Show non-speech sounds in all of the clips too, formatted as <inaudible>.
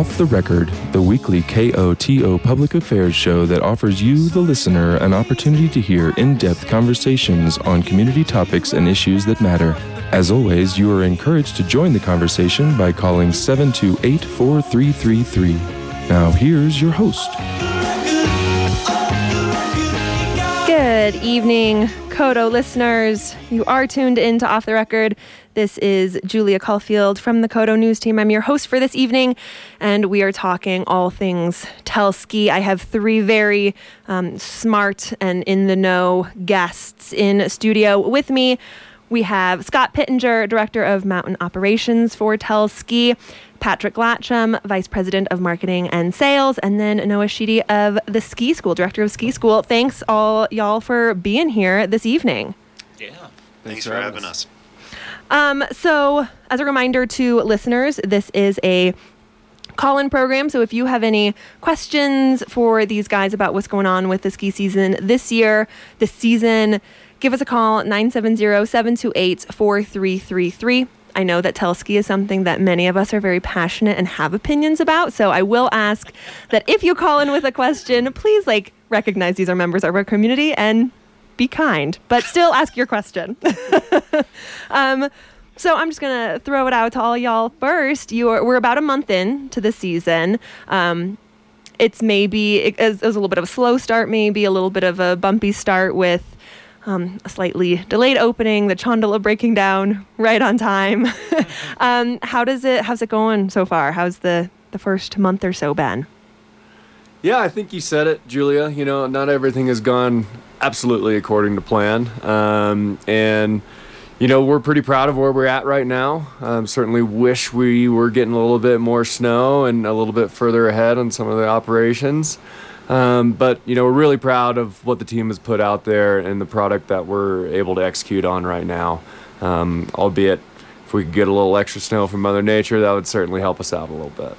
Off the Record, the weekly KOTO public affairs show that offers you, the listener, an opportunity to hear in depth conversations on community topics and issues that matter. As always, you are encouraged to join the conversation by calling 728 4333. Now, here's your host. Good evening, KOTO listeners. You are tuned in to Off the Record. This is Julia Caulfield from the KOTO News Team. I'm your host for this evening, and we are talking all things Telski. I have three very um, smart and in the know guests in studio with me. We have Scott Pittenger, Director of Mountain Operations for Telski, Patrick Latcham, Vice President of Marketing and Sales, and then Noah Sheedy of the Ski School, Director of Ski School. Thanks all y'all for being here this evening. Yeah. Thanks, for having us. Um, so, as a reminder to listeners, this is a call in program. So, if you have any questions for these guys about what's going on with the ski season this year, this season, give us a call 970 728 4333. I know that Telski is something that many of us are very passionate and have opinions about. So I will ask that if you call in with a question, please like recognize these are members of our community and be kind, but still ask your question. <laughs> um, so I'm just gonna throw it out to all y'all first. You are, we're about a month in to the season. Um, it's maybe it, it was a little bit of a slow start, maybe a little bit of a bumpy start with um, a slightly delayed opening, the Chondola breaking down right on time. <laughs> um, how does it? How's it going so far? How's the the first month or so been? Yeah, I think you said it, Julia. You know, not everything has gone absolutely according to plan, um, and you know we're pretty proud of where we're at right now. Um, certainly wish we were getting a little bit more snow and a little bit further ahead on some of the operations. Um, but you know, we're really proud of what the team has put out there and the product that we're able to execute on right now. Um, albeit, if we could get a little extra snow from Mother Nature, that would certainly help us out a little bit.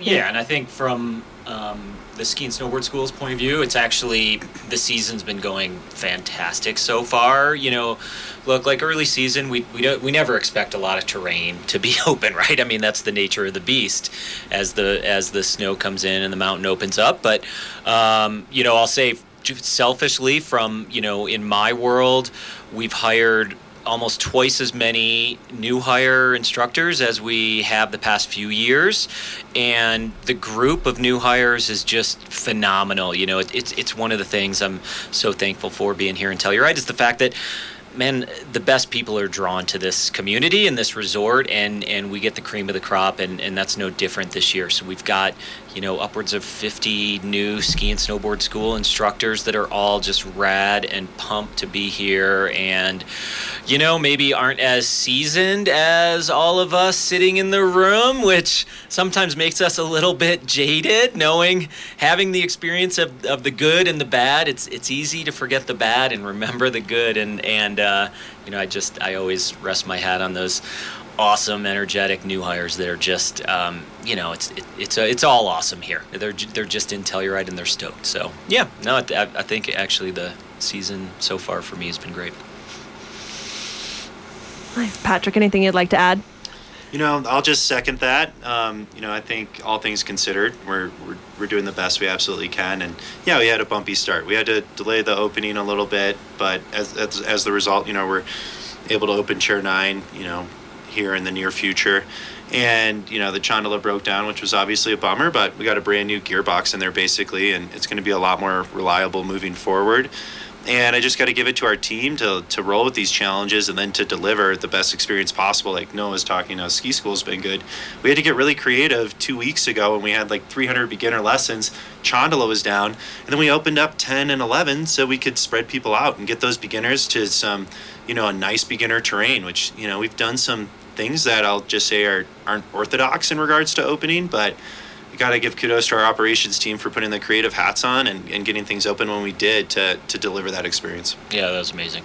Yeah, and I think from um, the ski and snowboard school's point of view, it's actually the season's been going fantastic so far. You know, look like early season, we we don't we never expect a lot of terrain to be <laughs> open, right? I mean, that's the nature of the beast as the as the snow comes in and the mountain opens up. But um, you know, I'll say selfishly, from you know, in my world, we've hired almost twice as many new hire instructors as we have the past few years and the group of new hires is just phenomenal you know it, it's it's one of the things i'm so thankful for being here in telluride is the fact that man, the best people are drawn to this community and this resort, and, and we get the cream of the crop, and, and that's no different this year. So we've got, you know, upwards of 50 new ski and snowboard school instructors that are all just rad and pumped to be here, and, you know, maybe aren't as seasoned as all of us sitting in the room, which sometimes makes us a little bit jaded, knowing having the experience of, of the good and the bad. It's it's easy to forget the bad and remember the good, and and uh, you know, I just I always rest my hat on those awesome, energetic new hires that are just, um, you know, it's it, it's it's all awesome here. They're they're just in Telluride and they're stoked. So yeah, no, I, I think actually the season so far for me has been great. Patrick, anything you'd like to add? You know, I'll just second that. Um, you know, I think all things considered, we're, we're we're doing the best we absolutely can. And yeah, we had a bumpy start. We had to delay the opening a little bit, but as as, as the result, you know, we're able to open chair nine. You know, here in the near future. And you know the Chondola broke down, which was obviously a bummer, but we got a brand new gearbox in there basically, and it's going to be a lot more reliable moving forward and I just got to give it to our team to, to roll with these challenges and then to deliver the best experience possible. Like Noah's talking, uh, ski school's been good. We had to get really creative two weeks ago when we had like 300 beginner lessons. Chondola was down, and then we opened up 10 and 11 so we could spread people out and get those beginners to some, you know, a nice beginner terrain. Which you know we've done some things that I'll just say are aren't orthodox in regards to opening, but got to give kudos to our operations team for putting the creative hats on and, and getting things open when we did to, to deliver that experience. Yeah, that was amazing.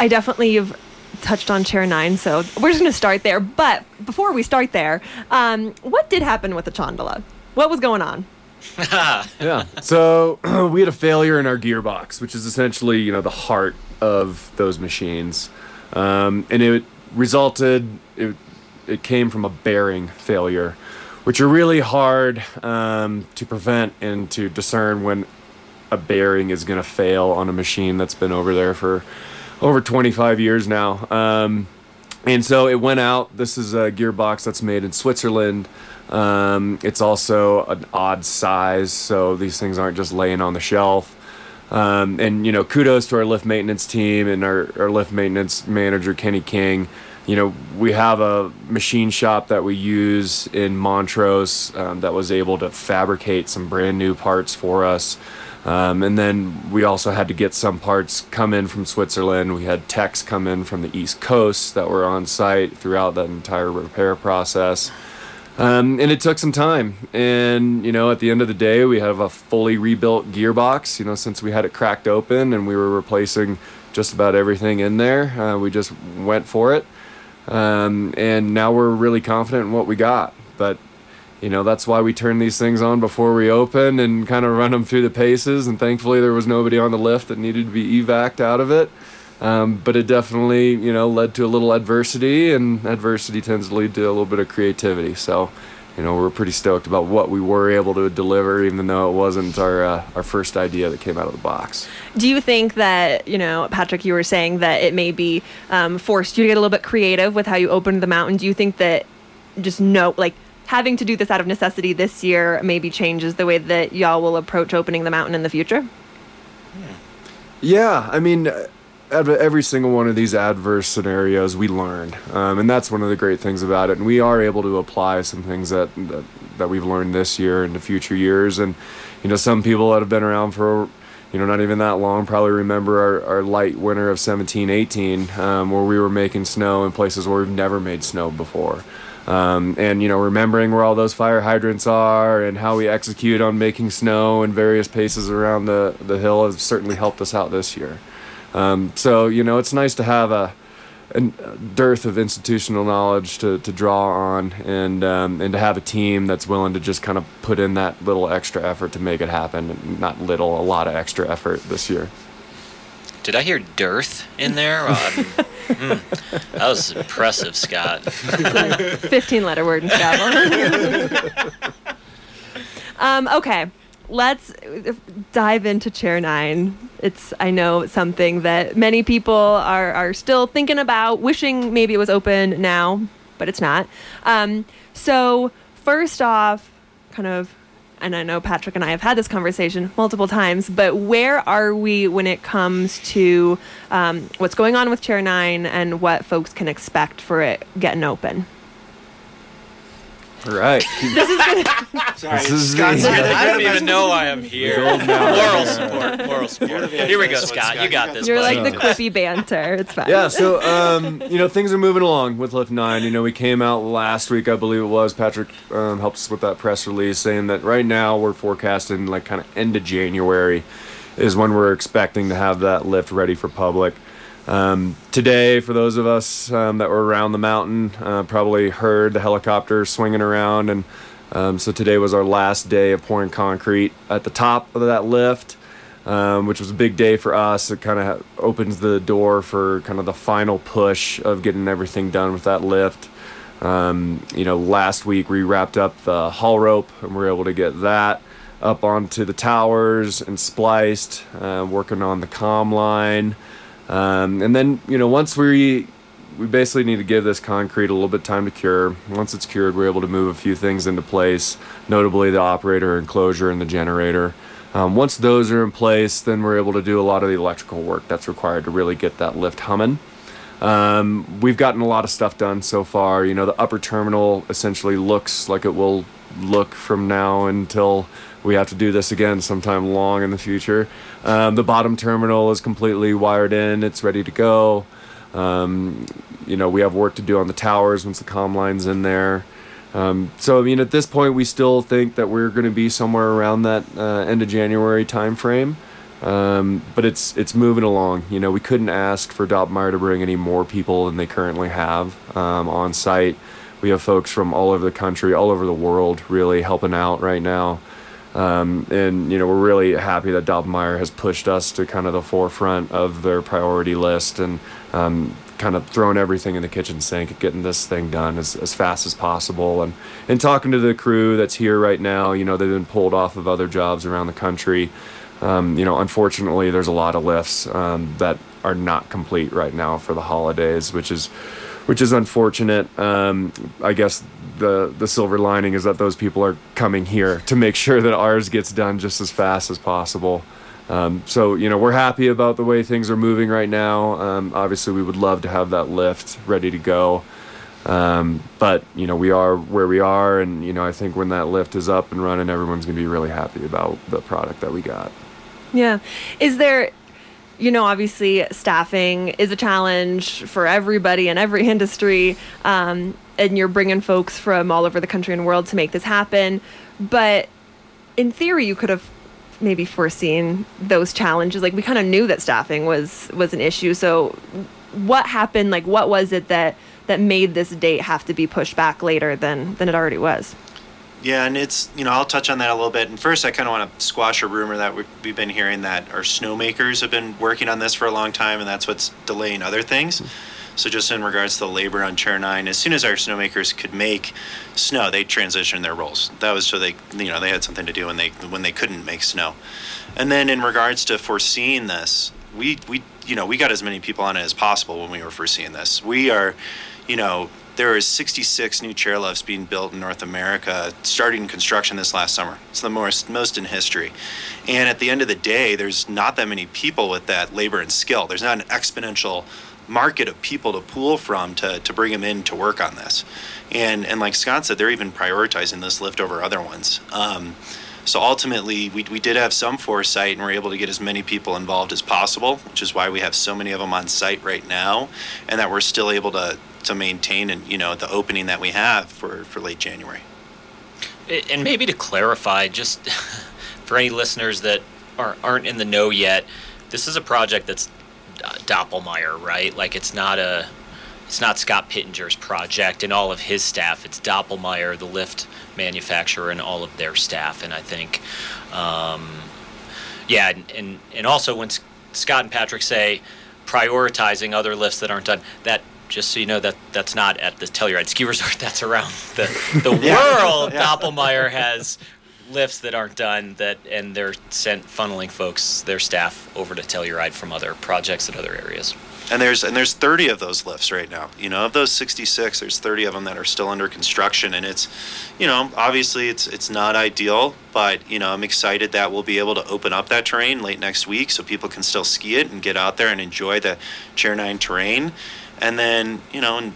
I definitely have touched on chair nine, so we're just going to start there. But before we start there, um, what did happen with the Chondola? What was going on? <laughs> yeah. So <clears throat> we had a failure in our gearbox, which is essentially you know the heart of those machines, um, and it resulted. It, it came from a bearing failure, which are really hard um, to prevent and to discern when a bearing is going to fail on a machine that's been over there for over 25 years now. Um, and so it went out. This is a gearbox that's made in Switzerland. Um, it's also an odd size, so these things aren't just laying on the shelf. Um, and you know, kudos to our lift maintenance team and our, our lift maintenance manager Kenny King. You know, we have a machine shop that we use in Montrose um, that was able to fabricate some brand new parts for us. Um, and then we also had to get some parts come in from Switzerland. We had techs come in from the East Coast that were on site throughout that entire repair process. Um, and it took some time. And, you know, at the end of the day, we have a fully rebuilt gearbox, you know, since we had it cracked open and we were replacing just about everything in there. Uh, we just went for it. Um, and now we're really confident in what we got. But, you know, that's why we turn these things on before we open and kind of run them through the paces. And thankfully, there was nobody on the lift that needed to be evac'd out of it. Um, but it definitely, you know, led to a little adversity, and adversity tends to lead to a little bit of creativity. So, you know, we're pretty stoked about what we were able to deliver, even though it wasn't our uh, our first idea that came out of the box. Do you think that you know, Patrick? You were saying that it maybe um, forced you to get a little bit creative with how you opened the mountain. Do you think that just no, like having to do this out of necessity this year maybe changes the way that y'all will approach opening the mountain in the future? Yeah, I mean, every single one of these adverse scenarios we learn, um, and that's one of the great things about it. And we are able to apply some things that, that that we've learned this year into future years. And you know, some people that have been around for you know not even that long probably remember our, our light winter of 17, 18, um, where we were making snow in places where we've never made snow before. Um, and you know, remembering where all those fire hydrants are and how we execute on making snow in various paces around the, the hill has certainly helped us out this year. Um, so you know, it's nice to have a, a dearth of institutional knowledge to, to draw on, and um, and to have a team that's willing to just kind of put in that little extra effort to make it happen. Not little, a lot of extra effort this year. Did I hear dearth in there? Uh, mm, that was impressive, Scott. <laughs> 15 letter word in Scrabble. <laughs> um, okay, let's dive into Chair 9. It's, I know, something that many people are, are still thinking about, wishing maybe it was open now, but it's not. Um, so, first off, kind of and I know Patrick and I have had this conversation multiple times, but where are we when it comes to um, what's going on with Chair 9 and what folks can expect for it getting open? All right. This is gonna, <laughs> Sorry, This is Scott's the- I don't even know why I am <laughs> here. Moral support. Moral support. Here we go, Scott. Scott. You got this. you're buddy. like the quippy banter. It's fine. yeah, so <laughs> um, you know things are moving along with Lift Nine. You know we came out last week, I believe it was. Patrick um, helped us with that press release, saying that right now we're forecasting like kind of end of January is when we're expecting to have that lift ready for public. Um, today, for those of us um, that were around the mountain, uh, probably heard the helicopter swinging around, and um, so today was our last day of pouring concrete at the top of that lift um, which was a big day for us. It kind of opens the door for kind of the final push of getting everything done with that lift. Um, you know, last week we wrapped up the haul rope and we were able to get that up onto the towers and spliced, uh, working on the comm line. Um, and then, you know, once we we basically need to give this concrete a little bit time to cure. Once it's cured, we're able to move a few things into place, notably the operator enclosure and the generator. Um, once those are in place, then we're able to do a lot of the electrical work that's required to really get that lift humming. Um, we've gotten a lot of stuff done so far. You know, the upper terminal essentially looks like it will look from now until we have to do this again sometime long in the future. Um, the bottom terminal is completely wired in, it's ready to go. Um, you know, we have work to do on the towers once the comm line's in there. Um, so, I mean, at this point, we still think that we're going to be somewhere around that uh, end of January timeframe. Um, but it's it's moving along. You know, we couldn't ask for Doppelmayr to bring any more people than they currently have um, on site. We have folks from all over the country, all over the world, really helping out right now. Um, and you know, we're really happy that Doppelmayr has pushed us to kind of the forefront of their priority list and um, kind of throwing everything in the kitchen sink getting this thing done as, as fast as possible. And, and talking to the crew that's here right now, you know, they've been pulled off of other jobs around the country. Um, you know, unfortunately, there's a lot of lifts um, that are not complete right now for the holidays, which is which is unfortunate. Um, I guess the the silver lining is that those people are coming here to make <laughs> sure that ours gets done just as fast as possible. Um, so you know we're happy about the way things are moving right now. Um, obviously, we would love to have that lift ready to go, um, but you know we are where we are, and you know I think when that lift is up and running, everyone's gonna be really happy about the product that we got. Yeah, is there? You know, obviously, staffing is a challenge for everybody in every <laughs> industry, um, and you're bringing folks from all over the country and world to make this happen. But in theory, you could have maybe foreseen those challenges like we kind of knew that staffing was was an issue so what happened like what was it that that made this date have to be pushed back later than than it already was yeah, and it's you know I'll touch on that a little bit. And first, I kind of want to squash a rumor that we've been hearing that our snowmakers have been working on this for a long time, and that's what's delaying other things. Hmm. So just in regards to the labor on Chair 9, as soon as our snowmakers could make snow, they transitioned their roles. That was so they, you know, they had something to do when they when they couldn't make snow. And then in regards to foreseeing this, we we you know we got as many people on it as possible when we were foreseeing this. We are, you know, there is 66 new chairlifts being built in North America, starting construction this last summer. It's the most most in history. And at the end of the day, there's not that many people with that labor and skill. There's not an exponential market of people to pool from to, to bring them in to work on this. And, and like Scott said, they're even prioritizing this lift over other ones. Um, so ultimately, we, we did have some foresight and we're able to get as many people involved as possible, which is why we have so many of them on site right now, and that we're still able to, to maintain and you know the opening that we have for, for late January. And maybe to clarify, just <laughs> for any listeners that are, aren't in the know yet, this is a project that's Doppelmayr, right? Like it's not a it's not Scott Pittenger's project and all of his staff. It's Doppelmayr, the lift manufacturer, and all of their staff. And I think, um, yeah, and, and, and also when Scott and Patrick say prioritizing other lifts that aren't done, that just so you know that that's not at the Telluride Ski Resort. <laughs> That's around the the yeah. world. Yeah. Doppelmayr has lifts that aren't done that and they're sent funneling folks their staff over to Telluride from other projects in other areas. And there's and there's 30 of those lifts right now. You know, of those 66, there's 30 of them that are still under construction, and it's, you know, obviously it's it's not ideal, but you know, I'm excited that we'll be able to open up that terrain late next week, so people can still ski it and get out there and enjoy the Chair Nine terrain, and then you know,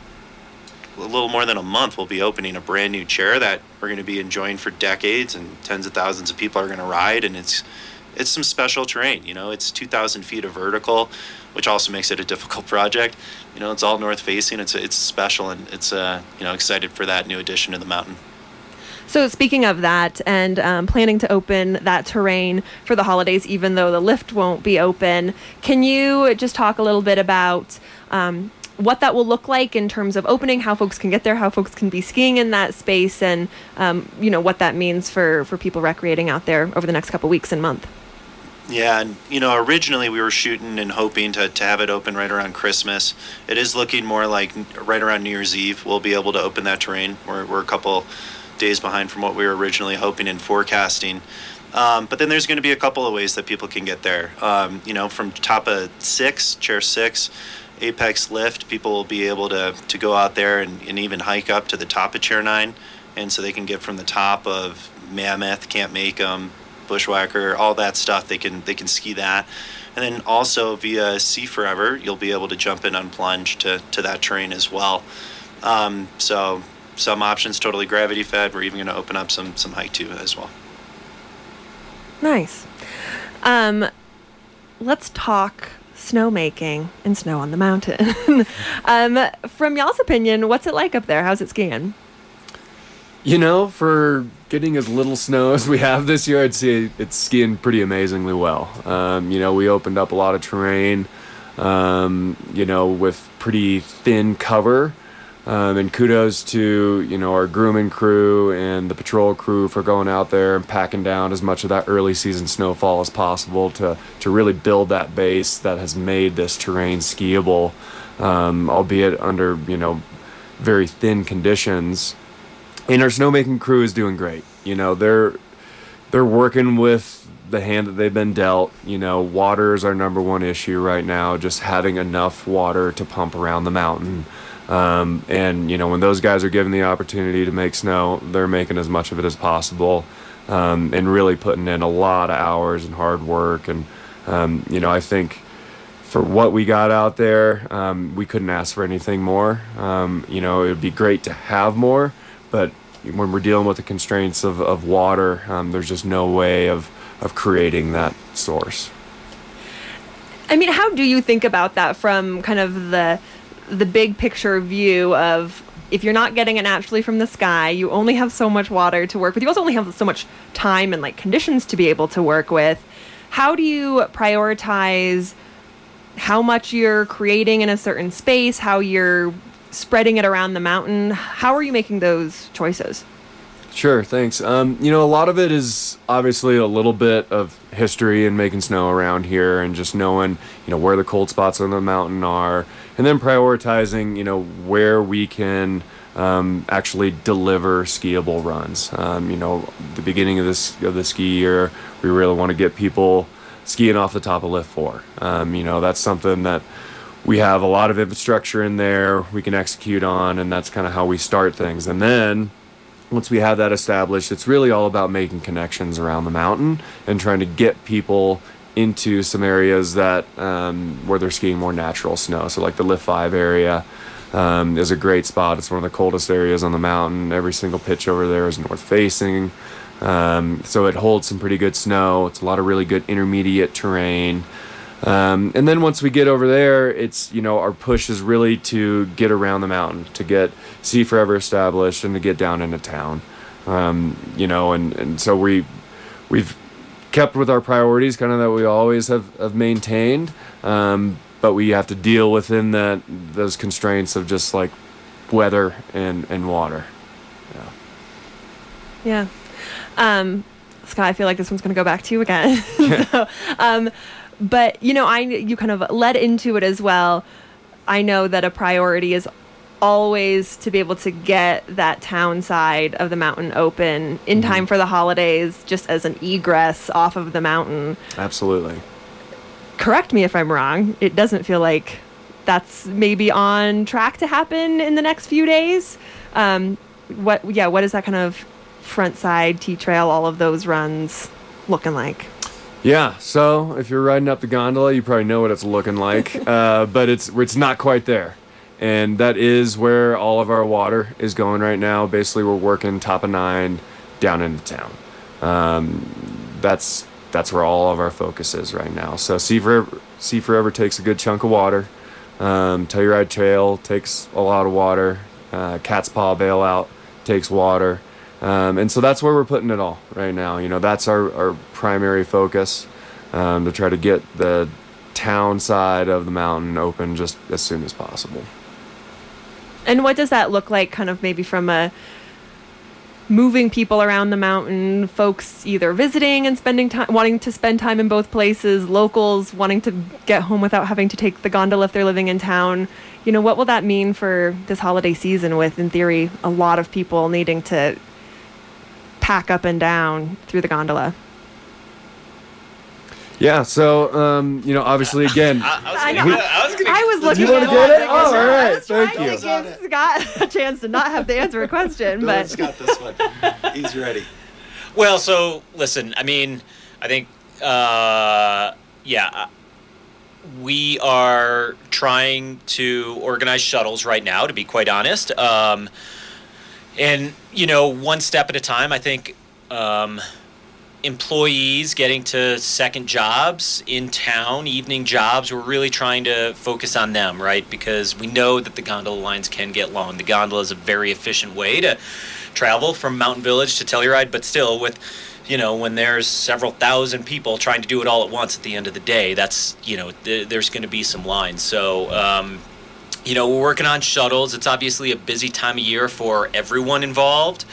a little more than a month, we'll be opening a brand new chair that we're going to be enjoying for decades, and tens of thousands of people are going to ride, and it's it's some special terrain. You know, it's 2,000 feet of vertical, which also makes it a difficult <laughs> project. You know, it's all north facing. It's it's special, and it's uh, you know excited for that new addition to the mountain. So speaking of that, and um, planning to open that terrain for the holidays, even though the lift won't be open, can you just talk a little bit about um, what that will look like in terms of opening, how folks can get there, how folks can be skiing in that space, and um, you know what that means for for people recreating out there over the next couple weeks and month. Yeah, and you know, originally we were shooting and hoping to, to have it open right around Christmas. It is looking more like right around New Year's Eve we'll be able to open that terrain. We're, we're a couple days behind from what we were originally hoping and forecasting. Um, but then there's going to be a couple of ways that people can get there. Um, you know, from top of six, chair six, Apex Lift, people will be able to, to go out there and, and even hike up to the top of Chair 9. And so they can get from the top of Mammoth, Kant-Mak-M, Bushwhacker, all that stuff. They can they can ski that. And then also via See Forever, you'll be able to jump in on plunge to, to that terrain as well. Um, so some options totally gravity fed. We're even going to open up some some hike too as well. Nice. Um, let's talk snowmaking and snow on the mountain. <laughs> um, from y'all's opinion, what's it like up there? How's it skiing? You know, for getting as little snow as we have this year, I'd say it's skiing pretty amazingly well. Um, you know, we opened up a lot of terrain, um, you know, with pretty thin cover. Um, and kudos to you know our grooming crew and the patrol crew for going out there and packing down as much of that early season snowfall as possible to to really build that base that has made this terrain skiable. um, albeit under you know very thin conditions. And our snowmaking crew is doing great. You know they're they're working with the hand that they've been dealt. You know, water is our number one issue right now. Just having enough water to pump around the mountain. Um, and you know, when those guys are given the opportunity to make snow, they're making as much of it as possible, um, and really putting in a lot of hours and hard work. And um, you know, I think for what we got out there, um, we couldn't ask for anything more. Um, you know, it would be great to have more, but when we're dealing with the constraints of, of water, um, there's just no way of of creating that source. I mean, how do you think about that from kind of the the big picture view of if you're not getting it naturally from the sky, you only have so much water to work with. You also only have so much time and like conditions to be able to work with. How do you prioritize how much you're creating in a certain space, how you're spreading it around the mountain? How are you making those choices? Sure, thanks. Um, you know, a lot of it is obviously a little bit of history and making snow around here and just knowing, you know, where the cold spots on the mountain are and then prioritizing, you know, where we can um, actually deliver skiable runs. Um, you know, the beginning of this of the ski year, we really want to get people skiing off the top of lift four. Um, you know, that's something that we have a lot of infrastructure in there we can execute on, and that's kind of how we start things. And then once we have that established, it's really all about making connections around the mountain and trying to get people into some areas that um, where they're skiing more natural snow. So like the Lift Five area um, is a great spot. It's one of the coldest areas on the mountain. Every single pitch over there is north facing, um, so it holds some pretty good snow. It's a lot of really good intermediate terrain. Um, and then once we get over there, it's you know our push is really to get around the mountain, to get Ski Forever established, and to get down into town. Um, you know, and, and so we we've kept with our priorities, kind of that we always have, have maintained, um, but we have to deal within that those constraints of just like weather and and water. Yeah. Yeah. Um, Scott, I feel like this one's going to go back to you again. <laughs> <laughs> so, um, but you know, I you kind of led into it as well. I know that a priority is always to be able to get that town side of the mountain open in mm-hmm. time for the holidays, just as an egress off of the mountain. Absolutely. Correct me if I'm wrong. It doesn't feel like that's maybe on track to happen in the next few days. Um, what? Yeah. What is that kind of front side T trail? All of those runs looking like? Yeah, so if you're riding up the gondola, you probably know what it's looking like, <laughs> uh, but it's it's not quite there, and that is where all of our water is going right now. Basically, we're working top of nine down into town. Um, that's that's where all of our focus is right now. So Ski Forever, Ski Forever takes a good chunk of water. Um, Telluride Trail takes a lot of water. Uh, Cat's Paw Bailout takes water. Um, and so that's where we're putting it all right now. You know, that's our, our primary focus um, to try to get the town side of the mountain open just as soon as possible. And what does that look like, kind of maybe from a moving people around the mountain, folks either visiting and spending time, wanting to spend time in both places, locals wanting to get home without having to take the gondola if they're living in town? You know, what will that mean for this holiday season with, in theory, a lot of people needing to pack up and down through the gondola. Yeah, so um, you know, obviously, again, <laughs> I, I, was gonna, I, I, was gonna. I was looking. You want to get it? Oh, all right. Thank you. To give Scott a chance to not have to answer a question, but Scott this one. He's ready. Well, so listen. I mean, I think, uh, yeah, uh, we are trying to organize shuttles right now. To be quite honest. Um, and you know, one step at a time. I think um, employees getting to second jobs in town, evening jobs. We're really trying to focus on them, right? Because we know that the gondola lines can get long. The gondola is a very efficient way to travel from Mountain Village to Telluride, but still with you know, when there's several thousand people trying to do it all at once at the end of the day, that's, you know, th- there's going to be some lines. So, um, you know, we're working on shuttles. It's obviously a busy time of year for everyone involved.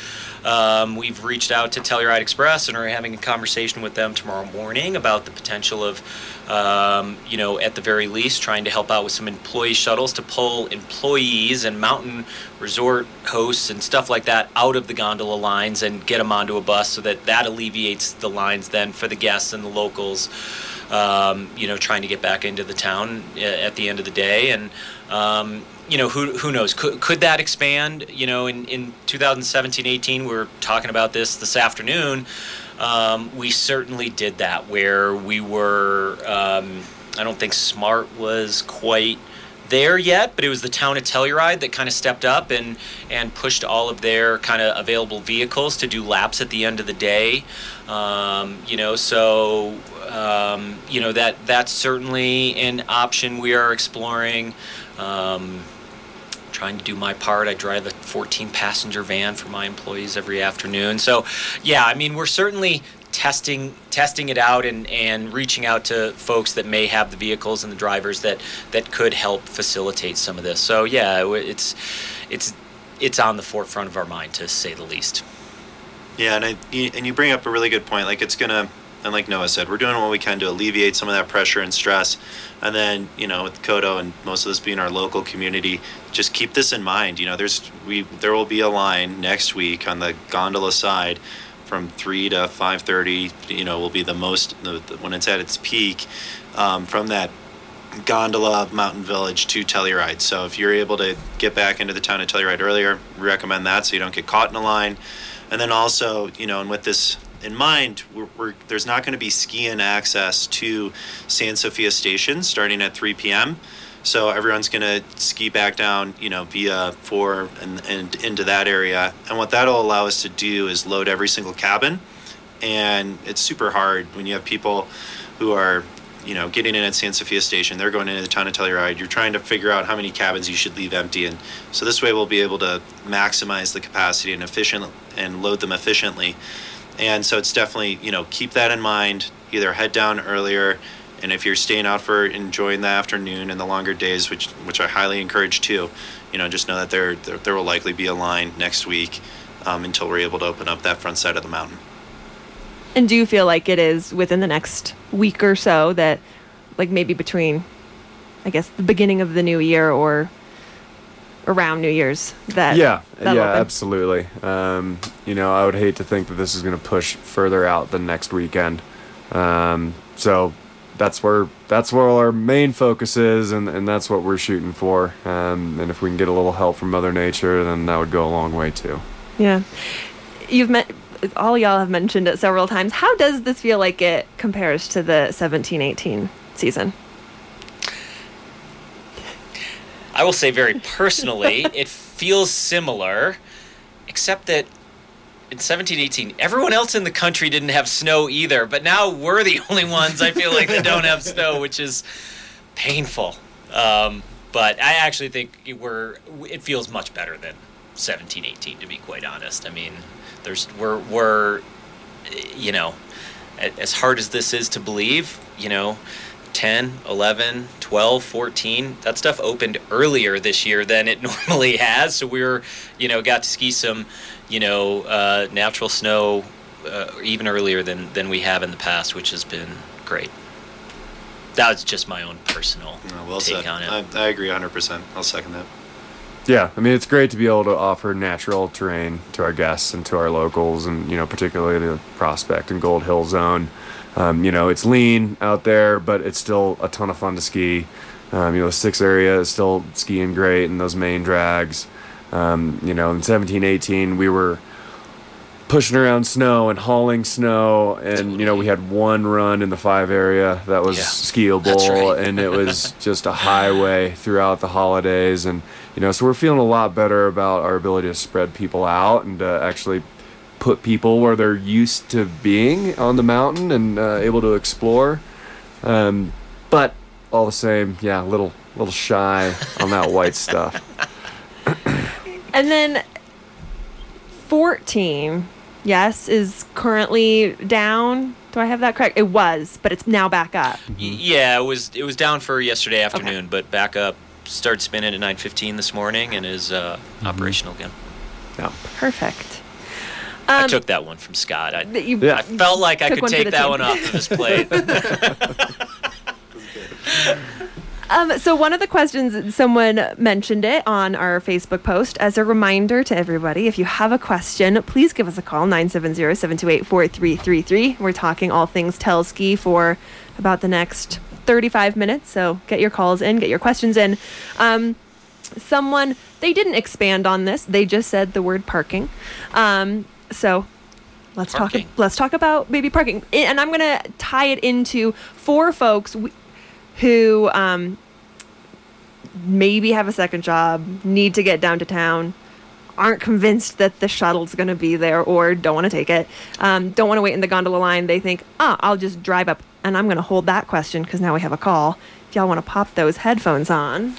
Um, we've reached out to Telluride Express and are having a conversation with them tomorrow morning about the potential of, um, you know, at the very least, trying to help out with some employee shuttles to pull employees and mountain resort hosts and stuff like that out of the gondola lines and get them onto a bus so that that alleviates the lines then for the guests and the locals. Um, you know, trying to get back into the town uh, at the end of the day, and um, you know, who who knows? Could could that expand? You know, in in 2017, 18, we were talking about this this afternoon. Um, we certainly did that where we were. Um, I don't think Smart was quite there yet, but it was the town of Telluride that kind of stepped up and and pushed all of their kind of available vehicles to do laps at the end of the day. Um, you know, so um, you know that that's certainly an option we are exploring. Um, trying to do my part. I drive a 14 passenger van for my employees every afternoon. So, yeah, I mean, we're certainly testing testing it out and, and reaching out to folks that may have the vehicles and the drivers that that could help facilitate some of this. So, yeah, it's it's it's on the forefront of our mind to say the least. Yeah, and I, and you bring up a really good point. Like it's gonna, and like Noah said, we're doing what we can to alleviate some of that pressure and stress. And then you know, with KOTO and most of this being our local community, just keep this in mind. You know, there's we there will be a line next week on the gondola side from three to five thirty. You know, will be the most the, the, when it's at its peak um, from that gondola of Mountain Village to Telluride. So if you're able to get back into the town of Telluride earlier, recommend that so you don't get caught in a line. And then also, you know, and with this in mind, we're, we're, there's not going to be ski-in access to San Sophia Station starting at 3 p.m. So everyone's going to ski back down, you know, via four and, and into that area. And what that'll allow us to do is load every single cabin. And it's super hard when you have people who are you know, getting in at San Sophia Station, they're going into the town of Telluride. You're trying to figure out how many cabins you should leave empty, and so this way we'll be able to maximize the capacity and efficient and load them efficiently. And so it's definitely you know keep that in mind. Either head down earlier, and if you're staying out for enjoying the afternoon and the longer days, which which I highly encourage too, you know, just know that there there, there will likely be a line next week um, until we're able to open up that front side of the mountain. And do you feel like it is within the next week or so that, like maybe between, I guess, the beginning of the new year or around New Year's that yeah yeah open? absolutely um, you know I would hate to think that this is going to push further out than next weekend um, so that's where that's where our main focus is and, and that's what we're shooting for um, and if we can get a little help from Mother Nature then that would go a long way too Yeah. You've met all y'all have mentioned it several times. How does this feel like it compares to the 17-18 season? I will say very personally, it feels similar, except that in 17, 18, everyone else in the country didn't have snow either, but now we're the <laughs> only ones I feel like that don't have snow, which is painful. Um, but I actually think it- we're it feels much better than 17, 18, to be quite honest. I mean, there's we're we're you know, as hard as this is to believe, you know, 10, 11, 12, 14, that stuff opened earlier this year than it <laughs> normally has. So we were, you know, got to ski some, you know, uh, natural snow uh, even earlier than, than we have in the past, which has been great. That was just my own personal well take said. on it. I, I agree 100%. I'll second that. Yeah, I mean it's great to be able to offer natural terrain to our guests and to our locals, and you know particularly the Prospect and Gold Hill Zone. Um, you know it's lean out there, but it's still a ton of fun to ski. Um, you know the six area is still skiing great, and those main drags. Um, you know in 17, 18, we were pushing around snow and hauling snow, and you know we had one run in the five area that was Yeah, skiable, right. <laughs> and it was just a highway throughout the holidays and you know so we're feeling a lot better about our ability to spread people out and to actually put people where they're used to being on the mountain and uh, able to explore um, but all the same yeah a little little shy on that white stuff <laughs> And then 14, yes, is currently down. Do I have that correct? It was, but it's now back up. Yeah, it was it was down for yesterday afternoon, but back up, started spinning at 9:15 this morning and is uh, operational again. yeah Perfect. I Um, took that one from Scott. I, you- Yeah. I felt like I could one take that team. one off of his plate. <laughs> <laughs> Um, so one of the questions, someone mentioned it on our Facebook post. As a reminder to everybody, if you have a question, please give us a call, 970-728-4333. We're talking all things Telski for about the next 35 minutes. So get your calls in, get your questions in. Um, someone, they didn't expand on this. They just said the word parking. Um, so let's Parking. talk let's talk about maybe parking. And i'm going to tie it into four folks who um, maybe have a second job need to get down to town aren't convinced that the shuttle's going to be there or don't want to take it um, don't want to wait in the gondola line. They think ah i'll just drive up and i'm going to hold that question because now we have a call. If y'all want to pop those headphones on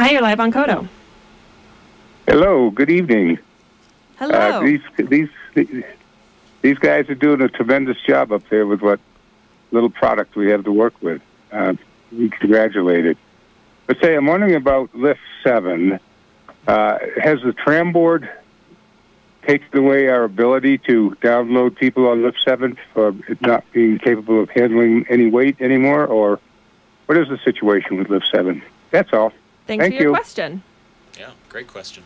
hi you're live on KOTO Hello, good evening. hello Uh, these these these guys are doing a tremendous job up there with what little product we have to work with. Uh, we congratulate it. But say, I'm wondering about Lift Seven. Uh, has the tram board taken away our ability to download people on Lift Seven for it not being capable of handling any weight anymore, or what is the situation with Lift Seven? That's all. Thanks thank for your you. question yeah, great question.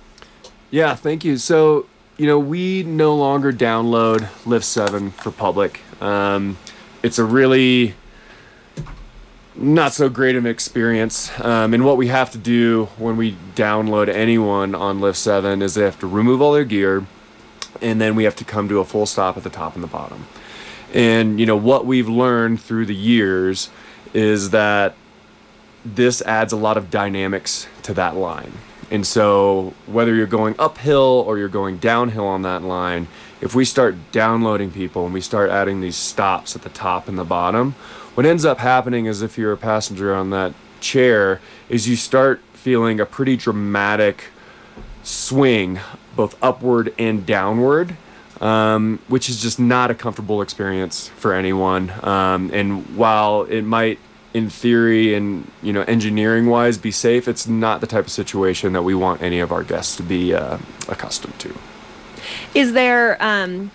Yeah, thank you. So, you know, we no longer download Lift 7 for public. Um, it's a really not so great of an experience. Um, and what we have to do when we download anyone on Lift 7 is they have to remove all their gear, and then we have to come to a full stop at the top and the bottom. And, you know, what we've learned through the years is that this adds a lot of dynamics to that line. And so, whether you're going uphill or you're going downhill on that line, if we start downloading people and we start adding these stops at the top and the bottom, what ends up happening is if you're a passenger on that chair, is you start feeling a pretty dramatic swing, both upward and downward, um, which is just not a comfortable experience for anyone. Um, and while it might, in theory and you know engineering wise, be safe, it's not the type of situation that we want any of our guests to be uh, accustomed to. Is there, um,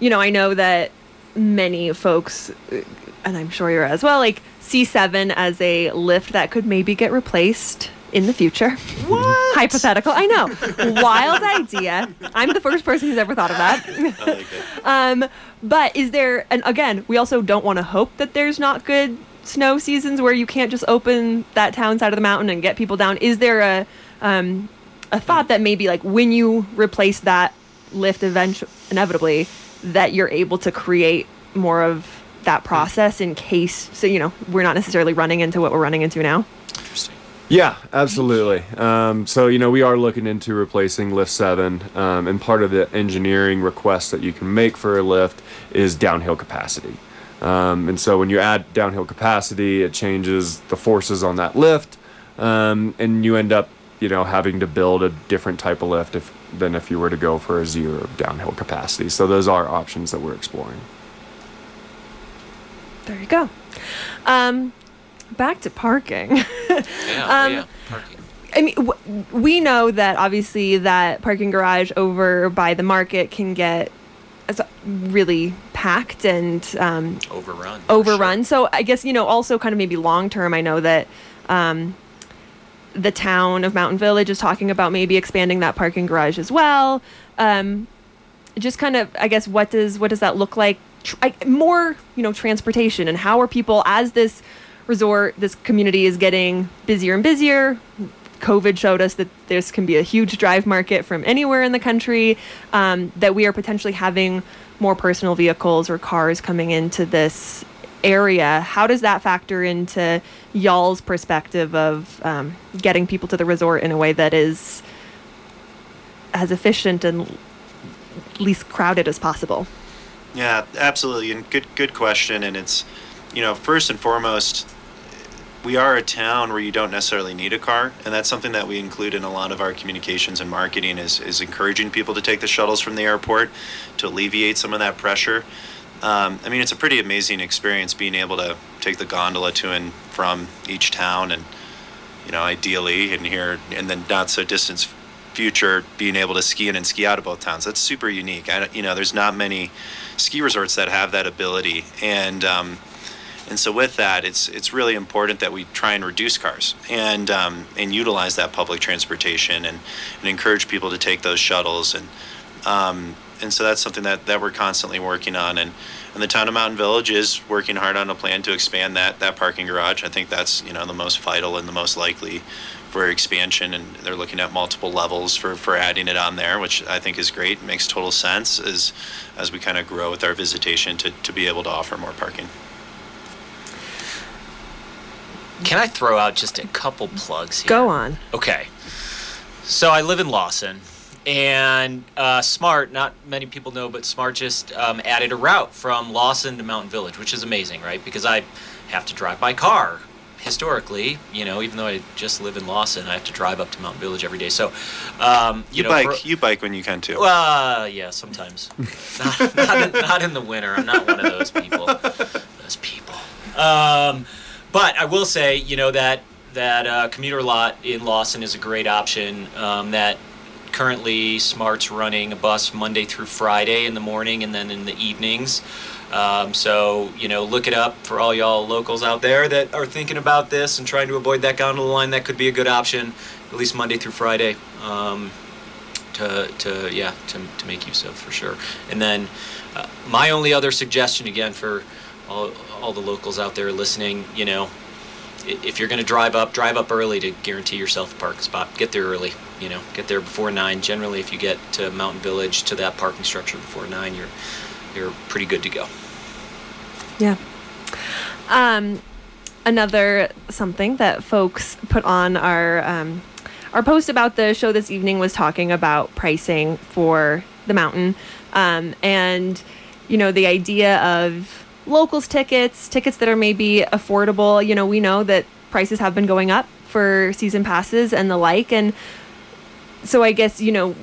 you know, I know that many folks, uh, and I'm sure you're as well, like C7 as a lift that could maybe get replaced in the future. What? Hypothetical. I know. Wild idea. I'm the first person who's ever thought of that. I like it. <laughs> Um, but is there, and again, we also don't want to hope that there's not good snow seasons where you can't just open that town side of the mountain and get people down. Is there a, um, a thought that maybe like when you replace that lift eventually, inevitably, that you're able to create more of that process in case, so, you know, we're not necessarily running into what we're running into now? Interesting. Yeah, absolutely. Um, so you know we are looking into replacing Lift Seven, um, and part of the engineering request that you can make for a lift is downhill capacity. Um, and so when you add downhill capacity, it changes the forces on that lift, um, and you end up you know having to build a different type of lift if, than if you were to go for a zero downhill capacity. So those are options that we're exploring. There you go. Um, back to parking. <laughs> Yeah, Um, oh, yeah. Parking. I mean, w- we know that obviously that parking garage over by the market can get it's really packed and um, Overrun. overrun. sure. So I guess you know also kind of maybe long term. I know that um, the town of Mountain Village is talking about maybe expanding that parking garage as well. Um, just kind of, I guess, what does what does that look like? Tr- I, more, you know, transportation and how are people as this resort, this community is getting busier and busier. COVID showed us that this can be a huge drive market from anywhere in the country. Um, that we are potentially having more personal vehicles or cars coming into this area. How does that factor into y'all's perspective of um, getting people to the resort in a way that is as efficient and least crowded as possible? Yeah, absolutely, and good good question. And it's, you know, first and foremost, we are a town where you don't necessarily need a car, and that's something that we include in a lot of our communications and marketing is is encouraging people to take the shuttles from the airport to alleviate some of that pressure. Um, I mean, it's a pretty amazing experience being able to take the gondola to and from each town and you know, ideally, and here in the not so distant future, being able to ski in and ski out of both towns. That's super unique. I, you know, there's not many ski resorts that have that ability, and um, and so with that, it's it's really important that we try and reduce cars and um, and utilize that public transportation and, and encourage people to take those shuttles and um, and so that's something that, that we're constantly working on and and the town of Mountain Village is working hard on a plan to expand that that parking garage. I think that's you know the most vital and the most likely for expansion, and they're looking at multiple levels for, for adding it on there, which I think is great. it Makes total sense as as we kind of grow with our visitation to, to be able to offer more parking. Can I throw out just a couple plugs here? Go on. Okay. So I live in Lawson, and uh, Smart, not many people know, but Smart just um, added a route from Lawson to Mountain Village, which is amazing, right? Because I have to drive my car. Historically, you know, even though I just live in Lawson, I have to drive up to Mountain Village every day. So, um, you, You, know, bike, for- you bike when you can too. well, yeah, sometimes. <laughs> not, not, in, not in the winter. I'm not one of those people. Those people. Um, but I will say, you know, that that uh, commuter lot in Lawson is a great option. Um, that currently Smart's running a bus Monday through Friday in the morning and then in the evenings. Um, so you know, look it up for all y'all locals out there that are thinking about this and trying to avoid that gondola line. That could be a good option, at least Monday through Friday. Um, to, to yeah to, to make use of for sure and then uh, my only other suggestion again for all, all the locals out there listening you know if you're going to drive up drive up early to guarantee yourself a parking spot. Get there early you know get there before nine. Generally if you get to mountain village to that parking structure before nine you're you're pretty good to go. Yeah. Um, another something that folks put on our um, our post about the show this evening was talking about pricing for the mountain, um, and you know the idea of locals tickets, tickets that are maybe affordable. You know, we know that prices have been going up for season passes and the like, and so I guess you know,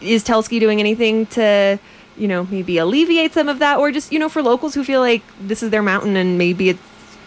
is Telski doing anything to, you know, maybe alleviate some of that, or just you know, for locals who feel like this is their mountain and maybe it's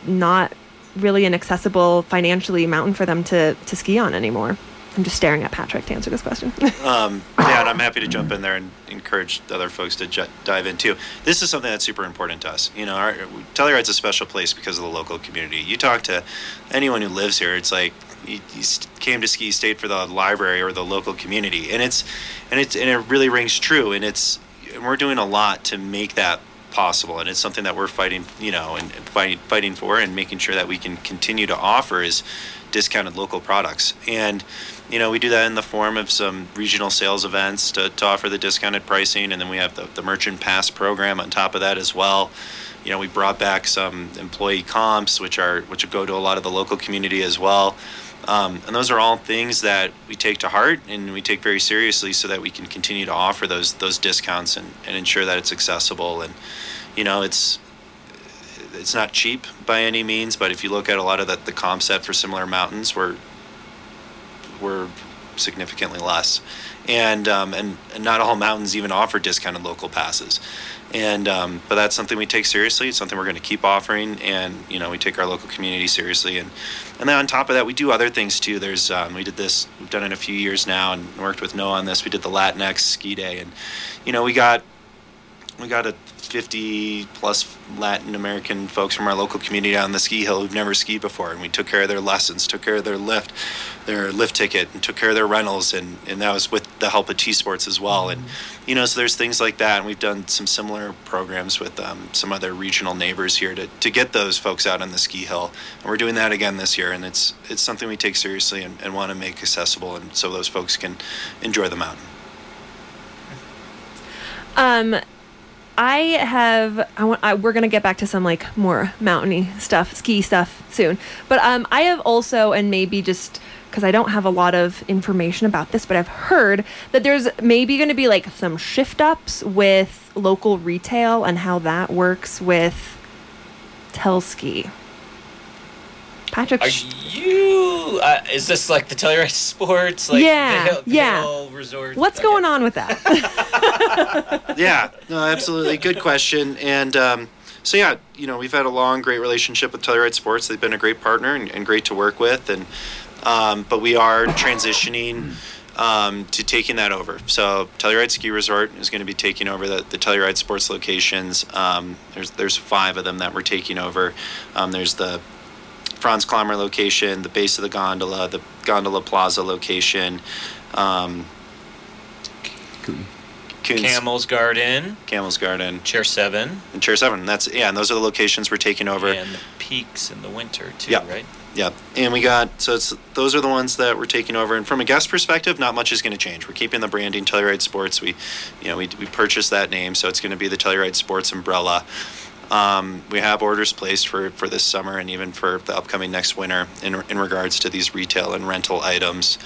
not really an accessible financially mountain for them to to ski on anymore. I'm just staring at Patrick to answer this question. <laughs> Um, yeah, and I'm happy to jump in there and encourage other folks to dive in too. This is something that's super important to us. You know, our, Telluride's a special place because of the local community. You talk to anyone who lives here, it's like you, you came to ski, stayed for the library or the local community, and it's and it's and it really rings true. And it's and we're doing a lot to make that possible, and it's something that we're fighting, you know, and, fighting for, and making sure that we can continue to offer is discounted local products and you know, we do that in the form of some regional sales events to, to offer the discounted pricing, and then we have the, the merchant pass program on top of that as well. You know, we brought back some employee comps, which are which go to a lot of the local community as well. Um, and those are all things that we take to heart and we take very seriously, so that we can continue to offer those those discounts and, and ensure that it's accessible. And you know, it's it's not cheap by any means, but if you look at a lot of the, the comp set for similar mountains, we're were significantly less, and um, and, and not all mountains even offer discounted local passes, and um, but that's something we take seriously. It's something we're going to keep offering, and you know we take our local community seriously, and and then on top of that we do other things too. There's um, we did this we've done it a few years now and worked with Noah on this. We did the Latinx ski day, and you know we got we got a 50 plus Latin American folks from our local community on the ski hill who've never skied before, and we took care of their lessons, took care of their lift, their lift ticket, and took care of their rentals, and, and that was with the help of T Sports as well. And you know, so there's things like that, and we've done some similar programs with um, some other regional neighbors here to, to get those folks out on the ski hill, and we're doing that again this year, and it's it's something we take seriously and, and want to make accessible, and so those folks can enjoy the mountain. Um, I have. I want. I, we're gonna get back to some like more mountainy stuff, ski stuff soon. But um, I have also, and maybe just because I don't have a lot of information about this, but I've heard that there's maybe going to be like some shift ups with local retail and how that works with Telski. Patrick, Are you? Uh, is this like the Telluride <laughs> Sports? Like Yeah, Vail, yeah. Vail Resort. what's Okay. going on with that? <laughs> yeah, no, absolutely. Good question. And um, so, yeah, you know, we've had a long, great relationship with Telluride Sports. They've been a great partner and, and great to work with. And um, but we are transitioning um, to taking that over. So Telluride Ski Resort is going to be taking over the, the Telluride sports locations. Um, there's there's five of them that we're taking over. Um, there's the Franz Klammer location, the base of the gondola, the Gondola Plaza location. Um, Coons- Camel's Garden, Camel's Garden, Chair 7, and Chair Seven. That's yeah, and those are the locations we're taking over. and the Peaks in the winter, too, Yeah. right? Yeah, And we got so it's those are the ones that we're taking over. And from a guest perspective, not much is going to change. We're keeping the branding Telluride Sports. We, you know, we we purchased that name, so it's going to be the Telluride Sports umbrella. Um, we have orders placed for for this summer and even for the upcoming next winter in in regards to these retail and rental items.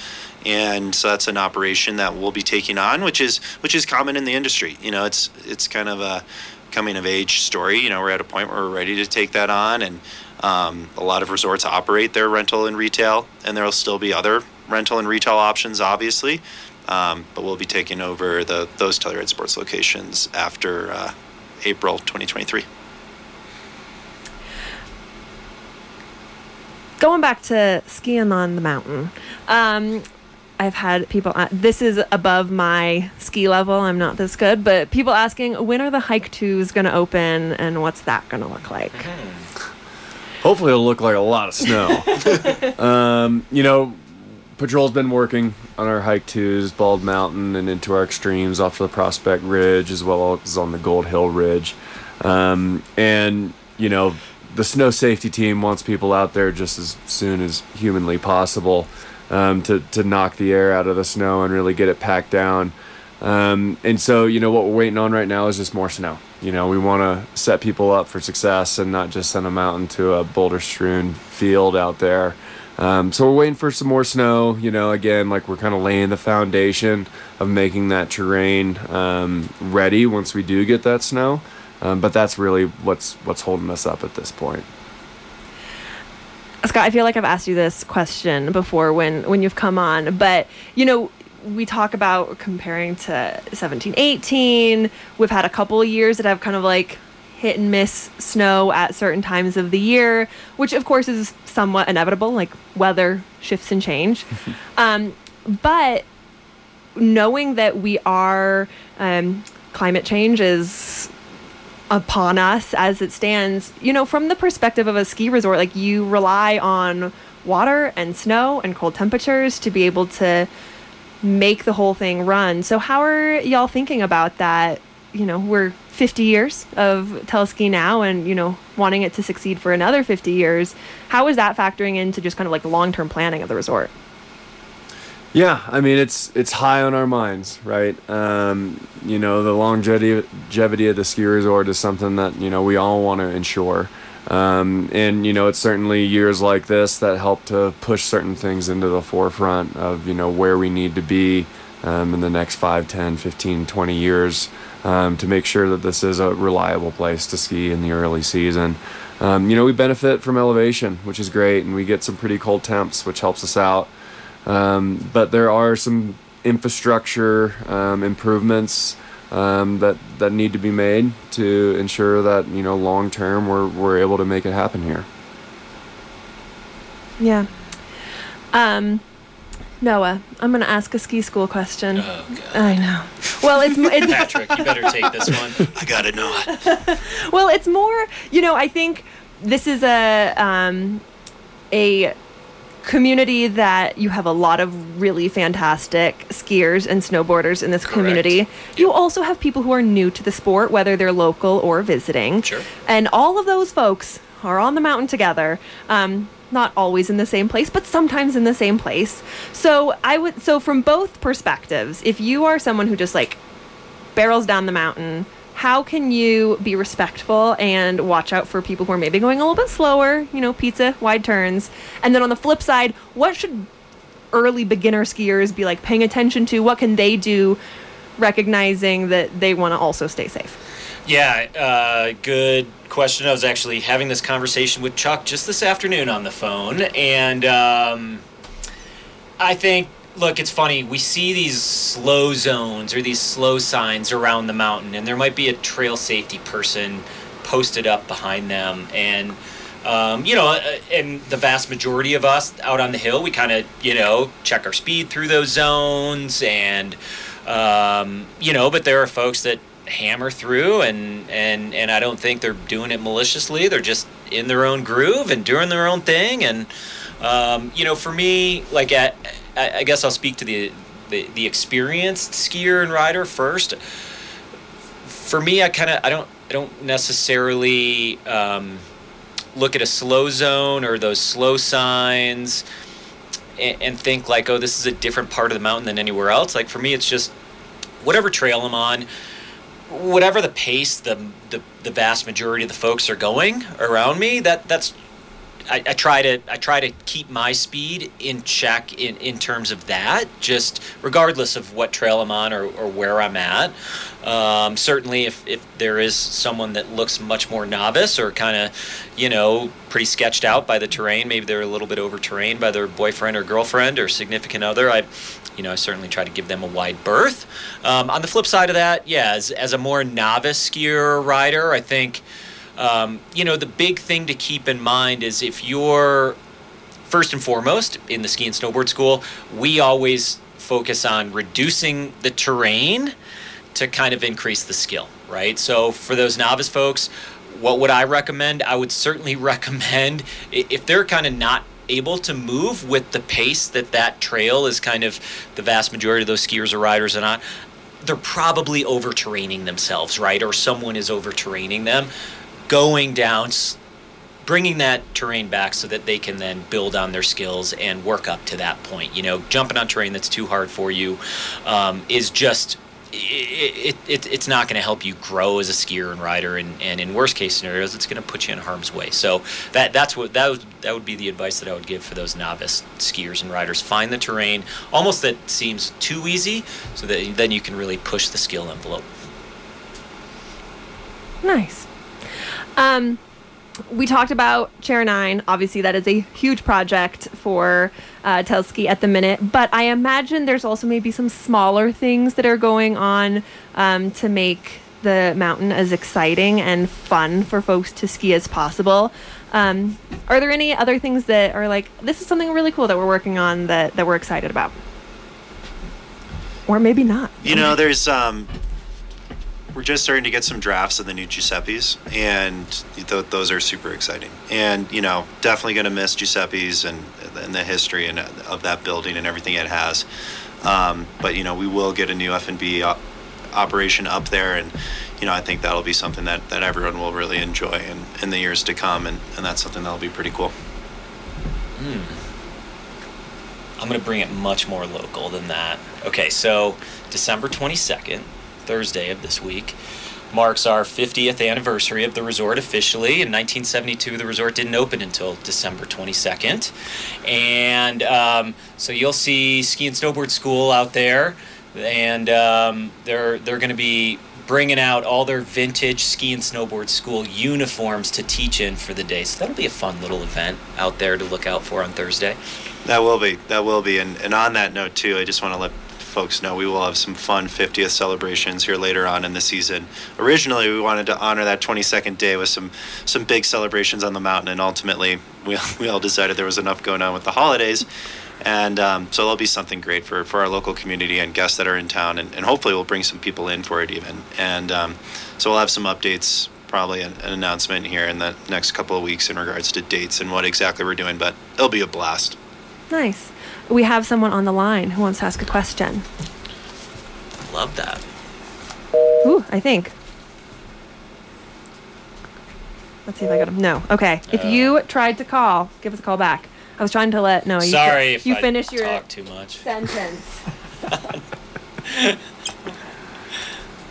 And so that's an operation that we'll be taking on, which is which is common in the industry. You know, it's it's kind of a coming of age story. You know, we're at a point where we're ready to take that on, and um, a lot of resorts operate their rental and retail, and there will still be other rental and retail options, obviously. Um, but we'll be taking over the those Telluride Sports locations after uh, April 2023. Going back to skiing on the mountain um, i've had people uh, this is above my ski level i'm not this good but people asking when are the hike twos going to open and what's that going to look like <laughs> Hopefully, it'll look like a lot of snow. <laughs> um, you know, Patrol's been working on our hike twos, Bald Mountain, and into our extremes off the Prospect Ridge, as well as on the Gold Hill Ridge. Um, and, you know, the snow safety team wants people out there just as soon as humanly possible um, to, to knock the air out of the snow and really get it packed down. Um, and so, you know, what we're waiting on right now is just more snow. You know, we want to set people up for success and not just send them out into a boulder strewn field out there. Um, so we're waiting for some more snow. You know, again, like we're kind of laying the foundation of making that terrain um, ready once we do get that snow. Um, but that's really what's what's holding us up at this point. Scott, I feel like I've asked you this question before when when you've come on, but you know, we talk about comparing to 17, 18. We've had a couple of years that have kind of like hit and miss snow at certain times of the year, which of course is somewhat inevitable, like weather shifts and change. <laughs> um, but knowing that we are um, climate change is upon us as it stands. You know from the perspective of a ski resort like you rely on water and snow and cold temperatures to be able to make the whole thing run. So how are y'all thinking about that? You know we're 50 years of Telski now and you know wanting it to succeed for another 50 years. How is that factoring into just kind of like long-term planning of the resort Yeah, I mean it's it's high on our minds, right? Um, you know, the longevity of the ski resort is something that you know we all want to ensure, um, and you know it's certainly years like this that help to push certain things into the forefront of you know where we need to be um, in the next 5, 10, 15, 20 years um, to make sure that this is a reliable place to ski in the early season. Um, you know, we benefit from elevation, which is great, and we get some pretty cold temps, which helps us out. Um, but there are some infrastructure um, improvements um, that that need to be made to ensure that you know long term we're we're able to make it happen here. yeah um noah i'm gonna ask a ski school question Oh, God. i know well it's it's Patrick, you better take this one. <laughs> I got it, Noah. <laughs> well it's more you know i think this is a um a community that you have a lot of really fantastic skiers and snowboarders in this Correct. community you also have people who are new to the sport whether they're local or visiting Sure. and all of those folks are on the mountain together um, not always in the same place but sometimes in the same place so i would so from both perspectives if you are someone who just like barrels down the mountain how can you be respectful and watch out for people who are maybe going a little bit slower you know pizza wide turns. And then on the flip side what should early beginner skiers be like paying attention to? What can they do recognizing that they want to also stay safe? Yeah, uh, good question. I was actually having this conversation with Chuck just this afternoon on the phone, and um, I think, look, it's funny. We see these slow zones or these slow signs around the mountain, and there might be a trail safety person posted up behind them, and um, you know, uh, and the vast majority of us out on the hill, we kind of, you know, check our speed through those zones, and um, you know, but there are folks that hammer through, and and and I don't think they're doing it maliciously. They're just in their own groove and doing their own thing, and um, you know, for me, like at, I guess I'll speak to the, the the experienced skier and rider first. For me, I kind of I don't I don't necessarily. Um, look at a slow zone or those slow signs and, and, think like, oh, this is a different part of the mountain than anywhere else. Like for me, it's just whatever trail I'm on, whatever the pace the, the the vast majority of the folks are going around me. That that's I, I, try to I try to keep my speed in check in, in terms of that, just regardless of what trail I'm on or, or where I'm at. Um, certainly, if, if there is someone that looks much more novice or kind of, you know, pretty sketched out by the terrain, maybe they're a little bit over terrain by their boyfriend or girlfriend or significant other, I, you know, I certainly try to give them a wide berth. Um, on the flip side of that, yeah, as, as a more novice skier rider, I think, um, you know, the big thing to keep in mind is if you're first and foremost in the ski and snowboard school, we always focus on reducing the terrain to kind of increase the skill, right? So for those novice folks, what would I recommend? I would certainly <laughs> recommend if they're kind of not able to move with the pace that that trail is kind of the vast majority of those skiers or riders are not they're probably over terraining themselves right or someone is over terraining them going down bringing that terrain back so that they can then build on their skills and work up to that point you know jumping on terrain that's too hard for you um, is just it, it, it's not going to help you grow as a skier and rider, and, and in worst case scenarios, it's going to put you in harm's way. So that that's what that would, that would be the advice that I would give for those novice skiers and riders. Find the terrain almost that seems too easy, so that then you can really push the skill envelope. Nice. Um, we talked about Chair 9. Obviously, that is a huge project for uh, Telski at the minute, but I imagine there's also maybe some smaller things that are going on um, to make the mountain as exciting and fun for folks to ski as possible. Um, are there any other things that are like, this is something really cool that we're working on that, that we're excited about? Or maybe not. You know, there's um, we're just starting to get some drafts of the new Giuseppe's, and th- those are super exciting. And you know, definitely going to miss Giuseppe's and, and the history and of that building and everything it has. Um, but you know, we will get a new F and B op- operation up there, and you know, I think that'll be something that, that everyone will really enjoy in, in the years to come, and, and that's something that'll be pretty cool. Hmm. I'm going to bring it much more local than that. Okay, so December 22nd, Thursday of this week marks our 50th anniversary of the resort officially. In 1972, the resort didn't open until December 22nd. And um, so you'll see ski and snowboard school out there, and um, they're, they're going to be bringing out all their vintage ski and snowboard school uniforms to teach in for the day. So that'll be a fun little event out there to look out for on Thursday. That will be. That will be. And, and on that note, too, I just want to let folks know, we will have some fun 50th celebrations here later on in the season. Originally, we wanted to honor that 22nd day with some some big celebrations on the mountain, and ultimately, we, <laughs> we all decided there was enough going on with the holidays. And um, so there'll be something great for, for our local community and guests that are in town, and, and hopefully we'll bring some people in for it even. And um, so we'll have some updates, probably an, an announcement here in the next couple of weeks in regards to dates and what exactly we're doing, but it'll be a blast. Nice we have someone on the line who wants to ask a question. Love that. Ooh, I think. Let's see if I got him. No. Okay. If uh, you tried to call, give us a call back. I was trying to let no. You sorry if you I finish your talk too much. Sentence. <laughs>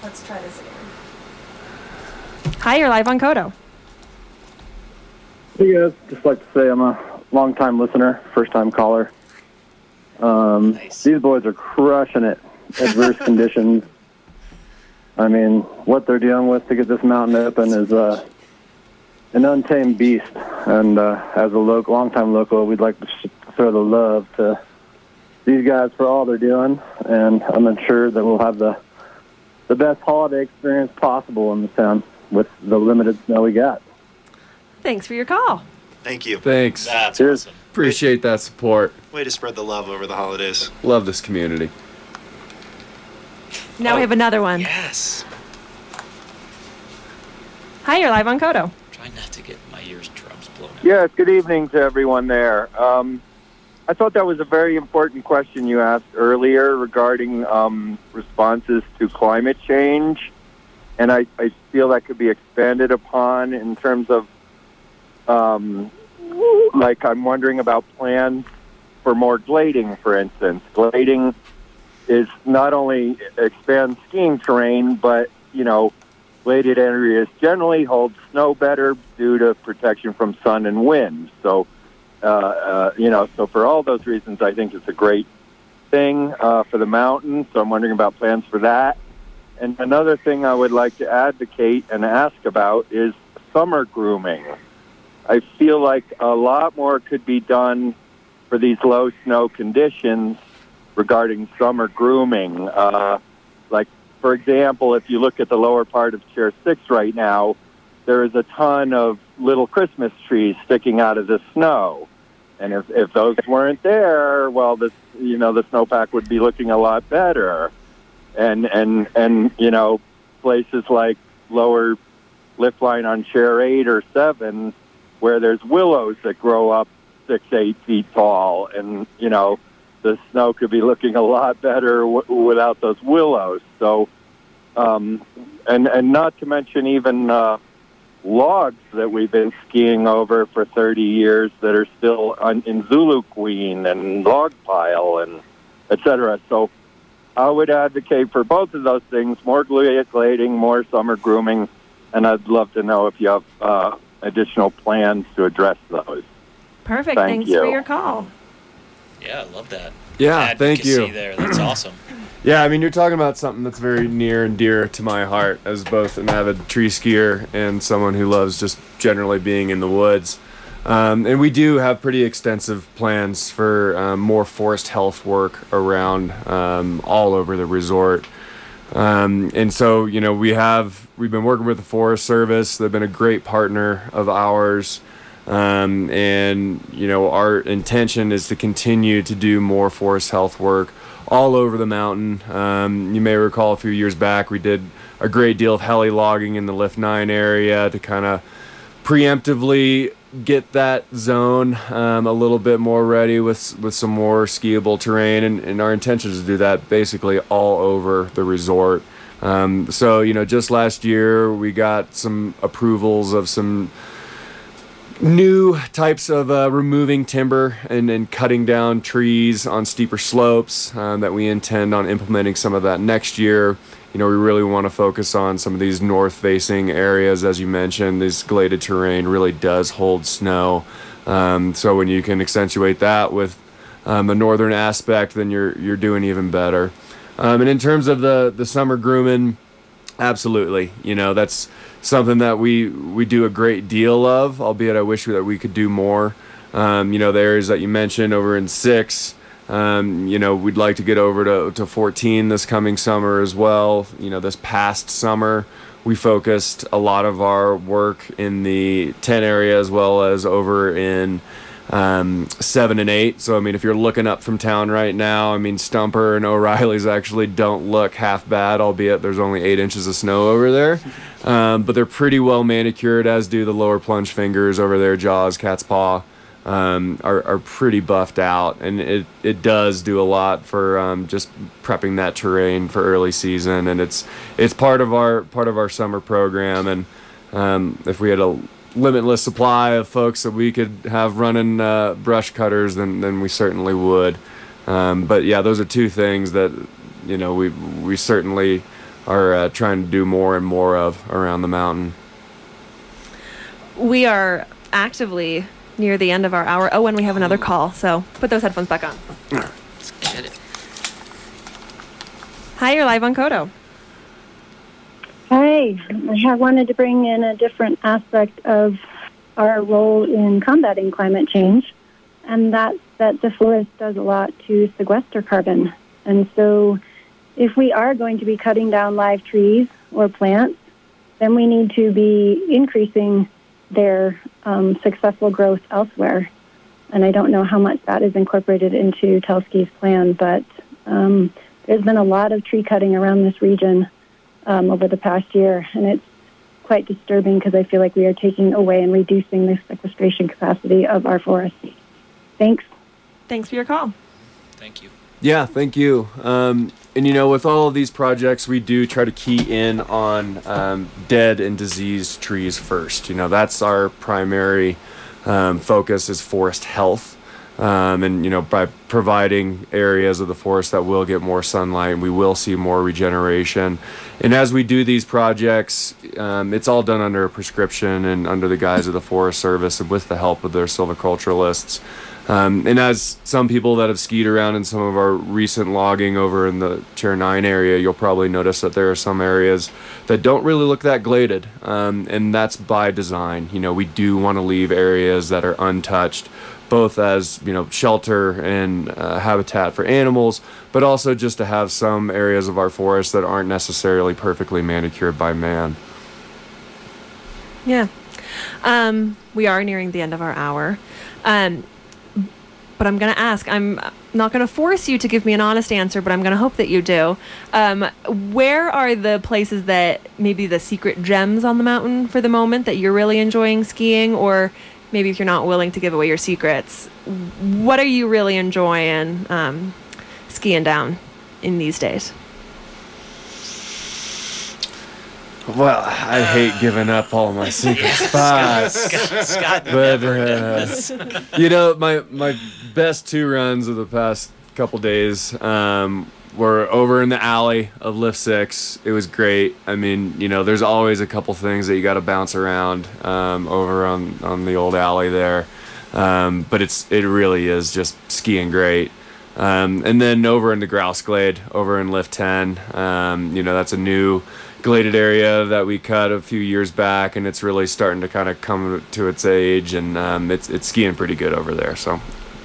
Let's try this again. Hi, you're live on KOTO. Hey guys, just like to say I'm a long time listener, first time caller. Um, nice. These boys are crushing it. Adverse <laughs> conditions. I mean, what they're dealing with to get this mountain open is uh, an untamed beast. And uh, as a local, longtime local, we'd like to throw the love to these guys for all they're doing. And I'm sure that we'll have the the best holiday experience possible in the town with the limited snow we got. Thanks for your call. Thank you. Thanks. That's Cheers. awesome. Appreciate that support. Way to spread the love over the holidays. Love this community. Now we Oh. have another one. Yes. Hi, you're live on KOTO. Try not to get my ears drums blown out. Yes, good evening to everyone there. Um, I thought that was a very important question you asked earlier regarding um, responses to climate change. And I, I feel that could be expanded upon in terms of, um, like, I'm wondering about plans for more glading, for instance. Glading is not only expands skiing terrain, but, you know, gladed areas generally hold snow better due to protection from sun and wind. So, uh, uh, you know, so for all those reasons, I think it's a great thing uh, for the mountain. So I'm wondering about plans for that. And another thing I would like to advocate and ask about is summer grooming. I feel like a lot more could be done for these low snow conditions regarding summer grooming. Uh, like, for example, if you look at the lower part of Chair 6 right now, there is a ton of little Christmas trees sticking out of the snow. And if, if those weren't there, well, this, you know, the snowpack would be looking a lot better. And, and, and, you know, places like lower lift line on chair eight or seven, where there's willows that grow up six, eight feet tall. And, you know, the snow could be looking a lot better w- without those willows. So, um, and, and not to mention even, uh, logs that we've been skiing over for 30 years that are still on, in Zulu Queen and Log Pile and et cetera. So I would advocate for both of those things, more glading, more summer grooming, and I'd love to know if you have uh, additional plans to address those. Perfect. Thank Thanks you. for your call. Yeah, I love that. Yeah, thank you. There, that's awesome. <clears throat> Yeah, I mean, you're talking about something that's very near and dear to my heart as both an avid tree skier and someone who loves just generally being in the woods. Um, and we do have pretty extensive plans for um, more forest health work around um, all over the resort. Um, and so, you know, we have we've been working with the Forest Service. They've been a great partner of ours. Um, and you know, our intention is to continue to do more forest health work all over the mountain. Um, you may recall a few years back we did a great deal of heli logging in the Lift 9 area to kind of preemptively get that zone um, a little bit more ready with with some more skiable terrain and, and our intention is to do that basically all over the resort um, so you know just last year we got some approvals of some new types of uh, removing timber and, and cutting down trees on steeper slopes um, that we intend on implementing some of that next year. You know, we really want to focus on some of these north facing areas, as you mentioned. This gladed terrain really does hold snow. Um, so when you can accentuate that with um, a northern aspect, then you're you're doing even better. Um, and in terms of the the summer grooming, absolutely, you know that's something that we we do a great deal of. Albeit, I wish that we could do more. Um, you know, the areas that you mentioned over in six. Um, you know, we'd like to get over to, to 14 this coming summer as well. You know, this past summer, we focused a lot of our work in the 10 area as well as over in um, 7 and 8. So, I mean, if you're looking up from town right now, I mean, Stumper and O'Reilly's actually don't look half bad, albeit there's only 8 inches of snow over there. Um, but they're pretty well manicured, as do the lower plunge fingers over there, Jaws, Cat's Paw um, are, are pretty buffed out, and it, it does do a lot for um, just prepping that terrain for early season, and it's it's part of our part of our summer program, and um, if we had a limitless supply of folks that we could have running uh, brush cutters, then then we certainly would. Um, but yeah, those are two things that you know we we certainly are uh, trying to do more and more of around the mountain. We are actively near the end of our hour. Oh, and we have another call. So put those headphones back on. Let's get it. Hi, you're live on KOTO. Hi, I wanted to bring in a different aspect of our role in combating climate change, and that's that the forest does a lot to sequester carbon. And so, if we are going to be cutting down live trees or plants, then we need to be increasing their um, successful growth elsewhere. And I don't know how much that is incorporated into Telski's plan, but um, there's been a lot of tree cutting around this region um, over the past year, and it's quite disturbing because I feel like we are taking away and reducing the sequestration capacity of our forests. Thanks. Thanks for your call. Thank you. Yeah, thank you. Um, and you know, with all of these projects, we do try to key in on um, dead and diseased trees first. You know, that's our primary um, focus is forest health. Um, and you know, by providing areas of the forest that will get more sunlight, we will see more regeneration. And as we do these projects, um, it's all done under a prescription and under the guise of the Forest Service and with the help of their silviculturalists. Um, and as some people that have skied around in some of our recent logging over in the Chair 9 area, you'll probably notice that there are some areas that don't really look that gladed. Um, and that's by design. You know, we do want to leave areas that are untouched, both as, you know, shelter and uh, habitat for animals, but also just to have some areas of our forest that aren't necessarily perfectly manicured by man. Yeah. Um, we are nearing the end of our hour. Um, but I'm going to ask. I'm not going to force you to give me an honest answer, but I'm going to hope that you do. Um, where are the places that maybe the secret gems on the mountain for the moment that you're really enjoying skiing? Or maybe if you're not willing to give away your secrets, what are you really enjoying um, skiing down in these days? Well, I hate giving up all my <laughs> secret spots. Scott, Scott but never uh, you know, my my best two runs of the past couple days um, were over in the alley of Lift Six. It was great. I mean, you know, there's always a couple things that you got to bounce around um, over on on the old alley there, um, but it's it really is just skiing great. Um, and then over in the Grouse Glade, over in Lift 10, um, you know, that's a new gladed area that we cut a few years back, and it's really starting to kind of come to its age, and um, it's it's skiing pretty good over there. So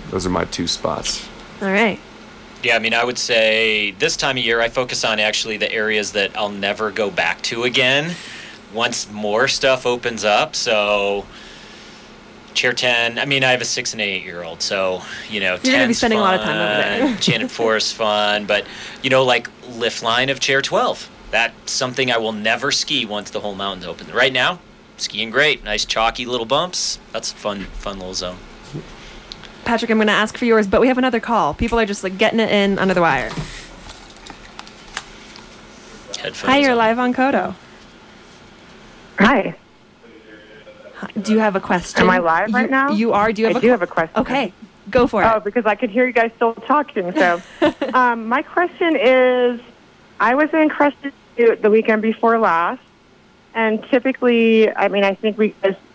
those are my two spots. All right. Yeah, I mean, I would say this time of year, I focus on actually the areas that I'll never go back to again once more stuff opens up. So, Chair 10, I mean, I have a six and eight year old, so, you know, You're gonna be 10's spending a lot of time over there. fun, Enchanted <laughs> Forest fun, but, you know, like lift line of Chair 12. That's something I will never ski once the whole mountain's open. Right now, skiing great. Nice chalky little bumps. That's a fun, fun little zone. Patrick, I'm going to ask for yours, but we have another call. People are just like getting it in under the wire. Headphones Hi, you're on. live on KOTO. Hi. Hi, Do you have a question? Am I live right You- now? You are. Do you have I a do have a question. Okay, go for it. Oh, because I could hear you guys still talking. So, <laughs> um, my question is, I was in Crested Butte the weekend before last, and typically, I mean, I think we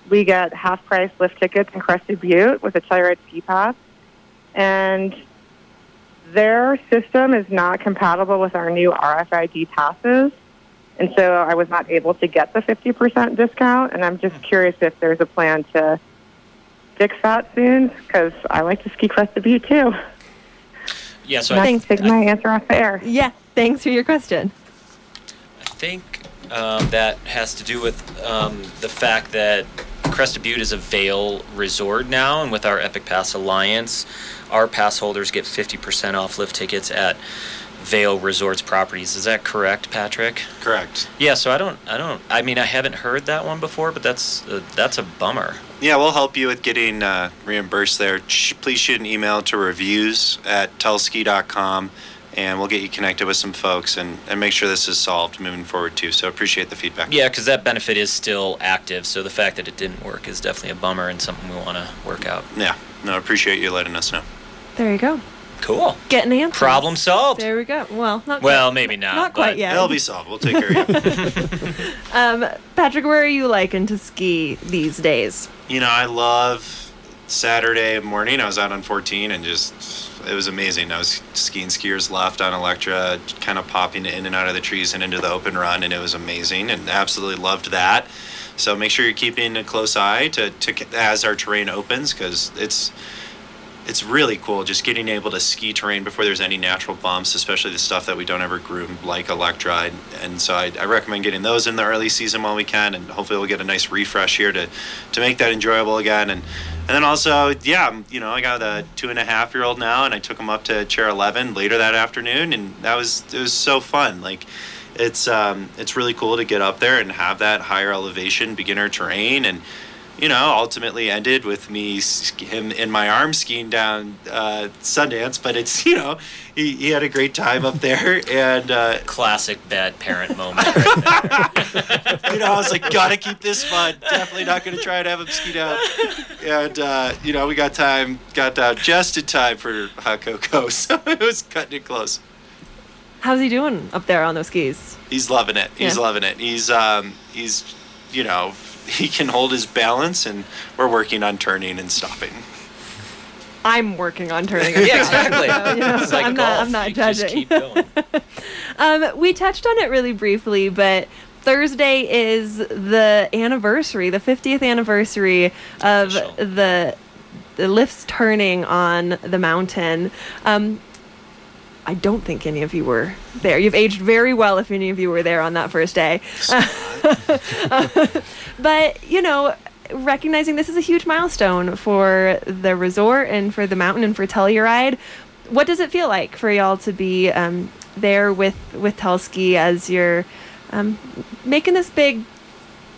we get half price lift tickets in Crested Butte with a Telluride ski pass, and their system is not compatible with our new RFID passes. And so I was not able to get the 50% discount, and I'm just curious if there's a plan to fix that soon because I like to ski Crested Butte too. Yeah, so And I, I can my answer off the air. Yeah, thanks for your question. I think um, that has to do with um, the fact that Crested Butte is a Vail resort now, and with our Epic Pass Alliance, our pass holders get 50% off lift tickets at Vail Resorts properties. Is that correct, Patrick? Correct. Yeah. So I don't, I don't, I mean, I haven't heard that one before, but that's uh, that's a bummer. Yeah, we'll help you with getting uh, reimbursed there. Please shoot an email to reviews at telski.com and we'll get you connected with some folks and, and make sure this is solved moving forward too. So appreciate the feedback. Yeah, because that benefit is still active. So the fact that it didn't work is definitely a bummer and something we want to work out. Yeah. No, appreciate you letting us know. There you go. Cool. Getting answers. Problem solved. There we go. Well, not Well, quite. maybe not. Not quite yet. It'll be solved. We'll take care of you. <laughs> Um, Patrick, where are you liking to ski these days? you know, I love Saturday morning. I was out on 14 and just it was amazing. I was skiing skiers left on Electra, kind of popping in and out of the trees and into the open run, and it was amazing. And absolutely loved that. So make sure you're keeping a close eye to, to as our terrain opens because it's it's really cool just getting able to ski terrain before there's any natural bumps, especially the stuff that we don't ever groom like Electra. And so I, I recommend getting those in the early season while we can, and hopefully we'll get a nice refresh here to, to make that enjoyable again. And and then also, yeah, you know, I got a two and a half year old now, and I took him up to chair 11 later that afternoon, and that was it was so fun. Like it's um, it's really cool to get up there and have that higher elevation beginner terrain and you know, ultimately ended with me him in my arms skiing down uh, Sundance. But it's <laughs> you know, he, he had a great time up there, and uh, classic bad parent <laughs> moment. you know, I was like, gotta keep this fun. Definitely not gonna try and have him ski down. And uh, you know, we got time, got down just in time for hot cocoa, <laughs> so it was cutting it close. How's he doing up there on those skis? He's loving it. He's yeah. loving it. He's um, he's you know he can hold his balance, and we're working on turning and stopping. I'm working on turning. yeah, exactly. <laughs> you know, like I'm golf. not. I'm not you judging. <laughs> um, we touched on it really briefly, but Thursday is the anniversary, the 50th anniversary of the the lifts turning on the mountain. Um, I don't think any of you were there. You've aged very well if any of you were there on that first day. <laughs> but, you know, recognizing this is a huge milestone for the resort and for the mountain and for Telluride, what does it feel like for y'all to be um, there with, with Telski as you're um, making this big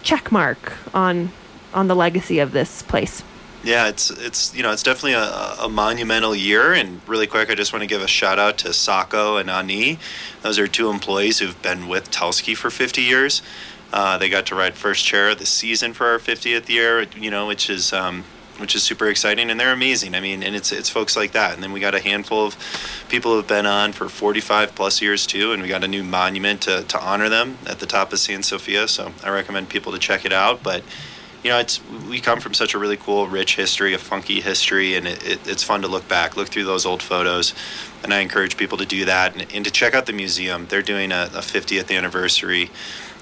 check mark on, on the legacy of this place? Yeah, it's it's you know it's definitely a, a, monumental year. And really quick, I just want to give a shout out to Sako and Ani. Those are two employees who've been with Telski for 50 years. Uh, they got to ride first chair of the season for our 50th year. You know, which is um, which is super exciting, and they're amazing. I mean, and it's it's folks like that. And then we got a handful of people who've been on for 45 plus years too, and we got a new monument to, to honor them at the top of San Sophia. So I recommend people to check it out. But you know, it's we come from such a really cool, rich history, a funky history, and it, it, it's fun to look back, look through those old photos, and I encourage people to do that and, and to check out the museum. They're doing a, a 50th anniversary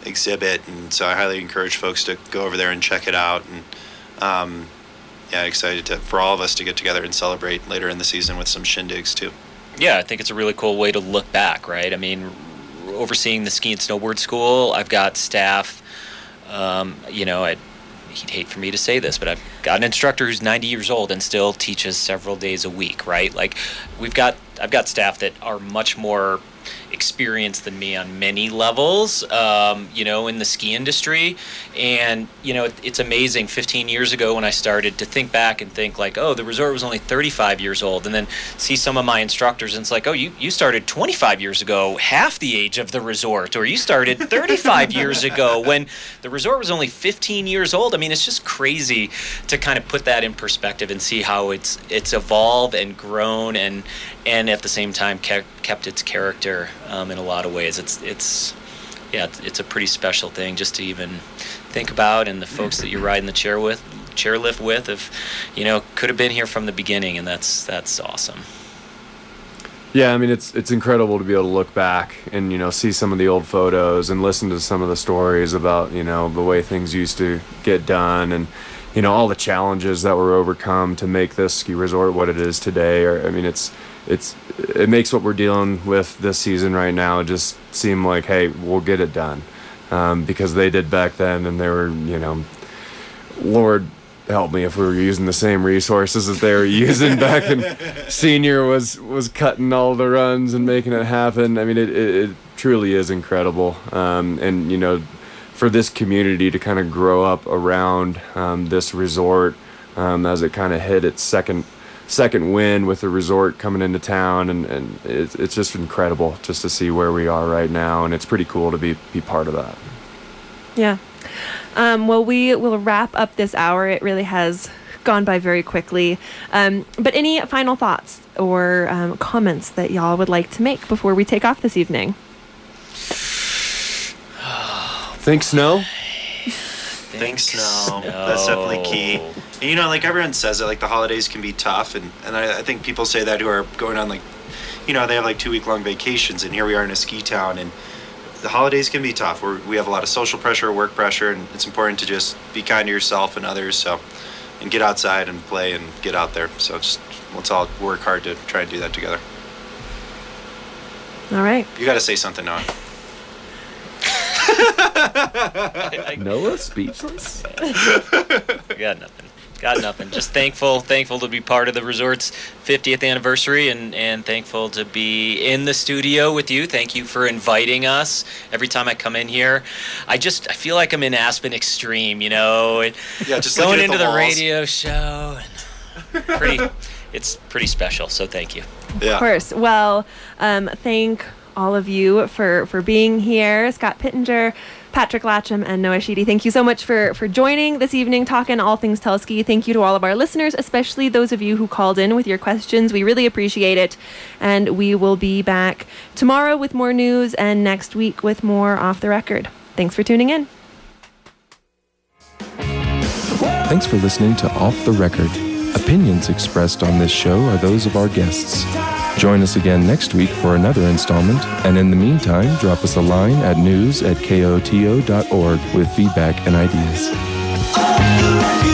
exhibit, and so I highly encourage folks to go over there and check it out. And um, yeah, excited to for all of us to get together and celebrate later in the season with some shindigs too. Yeah, I think it's a really cool way to look back, right? I mean, overseeing the ski and snowboard school, I've got staff. Um, you know, at he'd hate for me to say this, but I've got an instructor who's 90 years old and still teaches several days a week, right? Like we've got I've got staff that are much more experienced than me on many levels, um, you know, in the ski industry. And, you know, it, it's amazing 15 years ago when I started to think back and think, like, oh, the resort was only 35 years old. And then see some of my instructors, and it's like, oh, you, you started 25 years ago, half the age of the resort, or you started 35 <laughs> years ago when the resort was only 15 years old. I mean, it's just crazy to kind of put that in perspective and see how it's it's evolved and grown and and at the same time kept, kept its character um, in a lot of ways. It's it's yeah, it's, it's, a pretty special thing just to even think about, and the folks that you're riding the chair with, chairlift with, if you know, could have been here from the beginning, and that's that's awesome. Yeah, I mean it's it's incredible to be able to look back and you know see some of the old photos and listen to some of the stories about you know the way things used to get done and you know all the challenges that were overcome to make this ski resort what it is today. Or I mean it's it's it makes what we're dealing with this season right now just seem like hey we'll get it done. Um, because they did back then and they were you know lord help me if we were using the same resources that they were <laughs> using back in senior was was cutting all the runs and making it happen. I mean it, it, it truly is incredible. Um, and you know for this community to kind of grow up around um, this resort um, as it kind of hit its second second win with the resort coming into town, and, and it's, it's just incredible just to see where we are right now, and it's pretty cool to be, be part of that. Yeah. Um, well, we will wrap up this hour. It really has gone by very quickly. Um, but any final thoughts or um, comments that y'all would like to make before we take off this evening? Think snow? Think snow. <laughs> That's definitely key. And, you know, like everyone says it, like the holidays can be tough, and and I, I think people say that who are going on like, you know, they have like two week long vacations, and here we are in a ski town, and the holidays can be tough. We're, we have a lot of social pressure, work pressure, and it's important to just be kind to yourself and others. So, and get outside and play and get out there. So just let's all work hard to try and do that together. All right. You got to say something, Noah. <laughs> Noah speechless. <laughs> Got nothing. Got nothing. Just thankful, thankful to be part of the resort's 50th anniversary, and and thankful to be in the studio with you. Thank you for inviting us. Every time I come in here, I just I feel like I'm in Aspen Extreme, you know. And Yeah, just going into the the, radio show. And pretty, it's pretty special. So thank you. Of course. Well, um, thank all of you for for being here. Scott Pittenger, Patrick Latcham, and Noah Sheedy. Thank you so much for for joining this evening, talking all things Telski. Thank you to all of our listeners, especially those of you who called in with your questions. We really appreciate it, and we will be back tomorrow with more news, and next week with more off the record. Thanks for tuning in. Thanks for listening to Off the Record. Opinions expressed on this show are those of our guests. Join us again next week for another installment, and in the meantime, drop us a line at news at koto.org with feedback and ideas.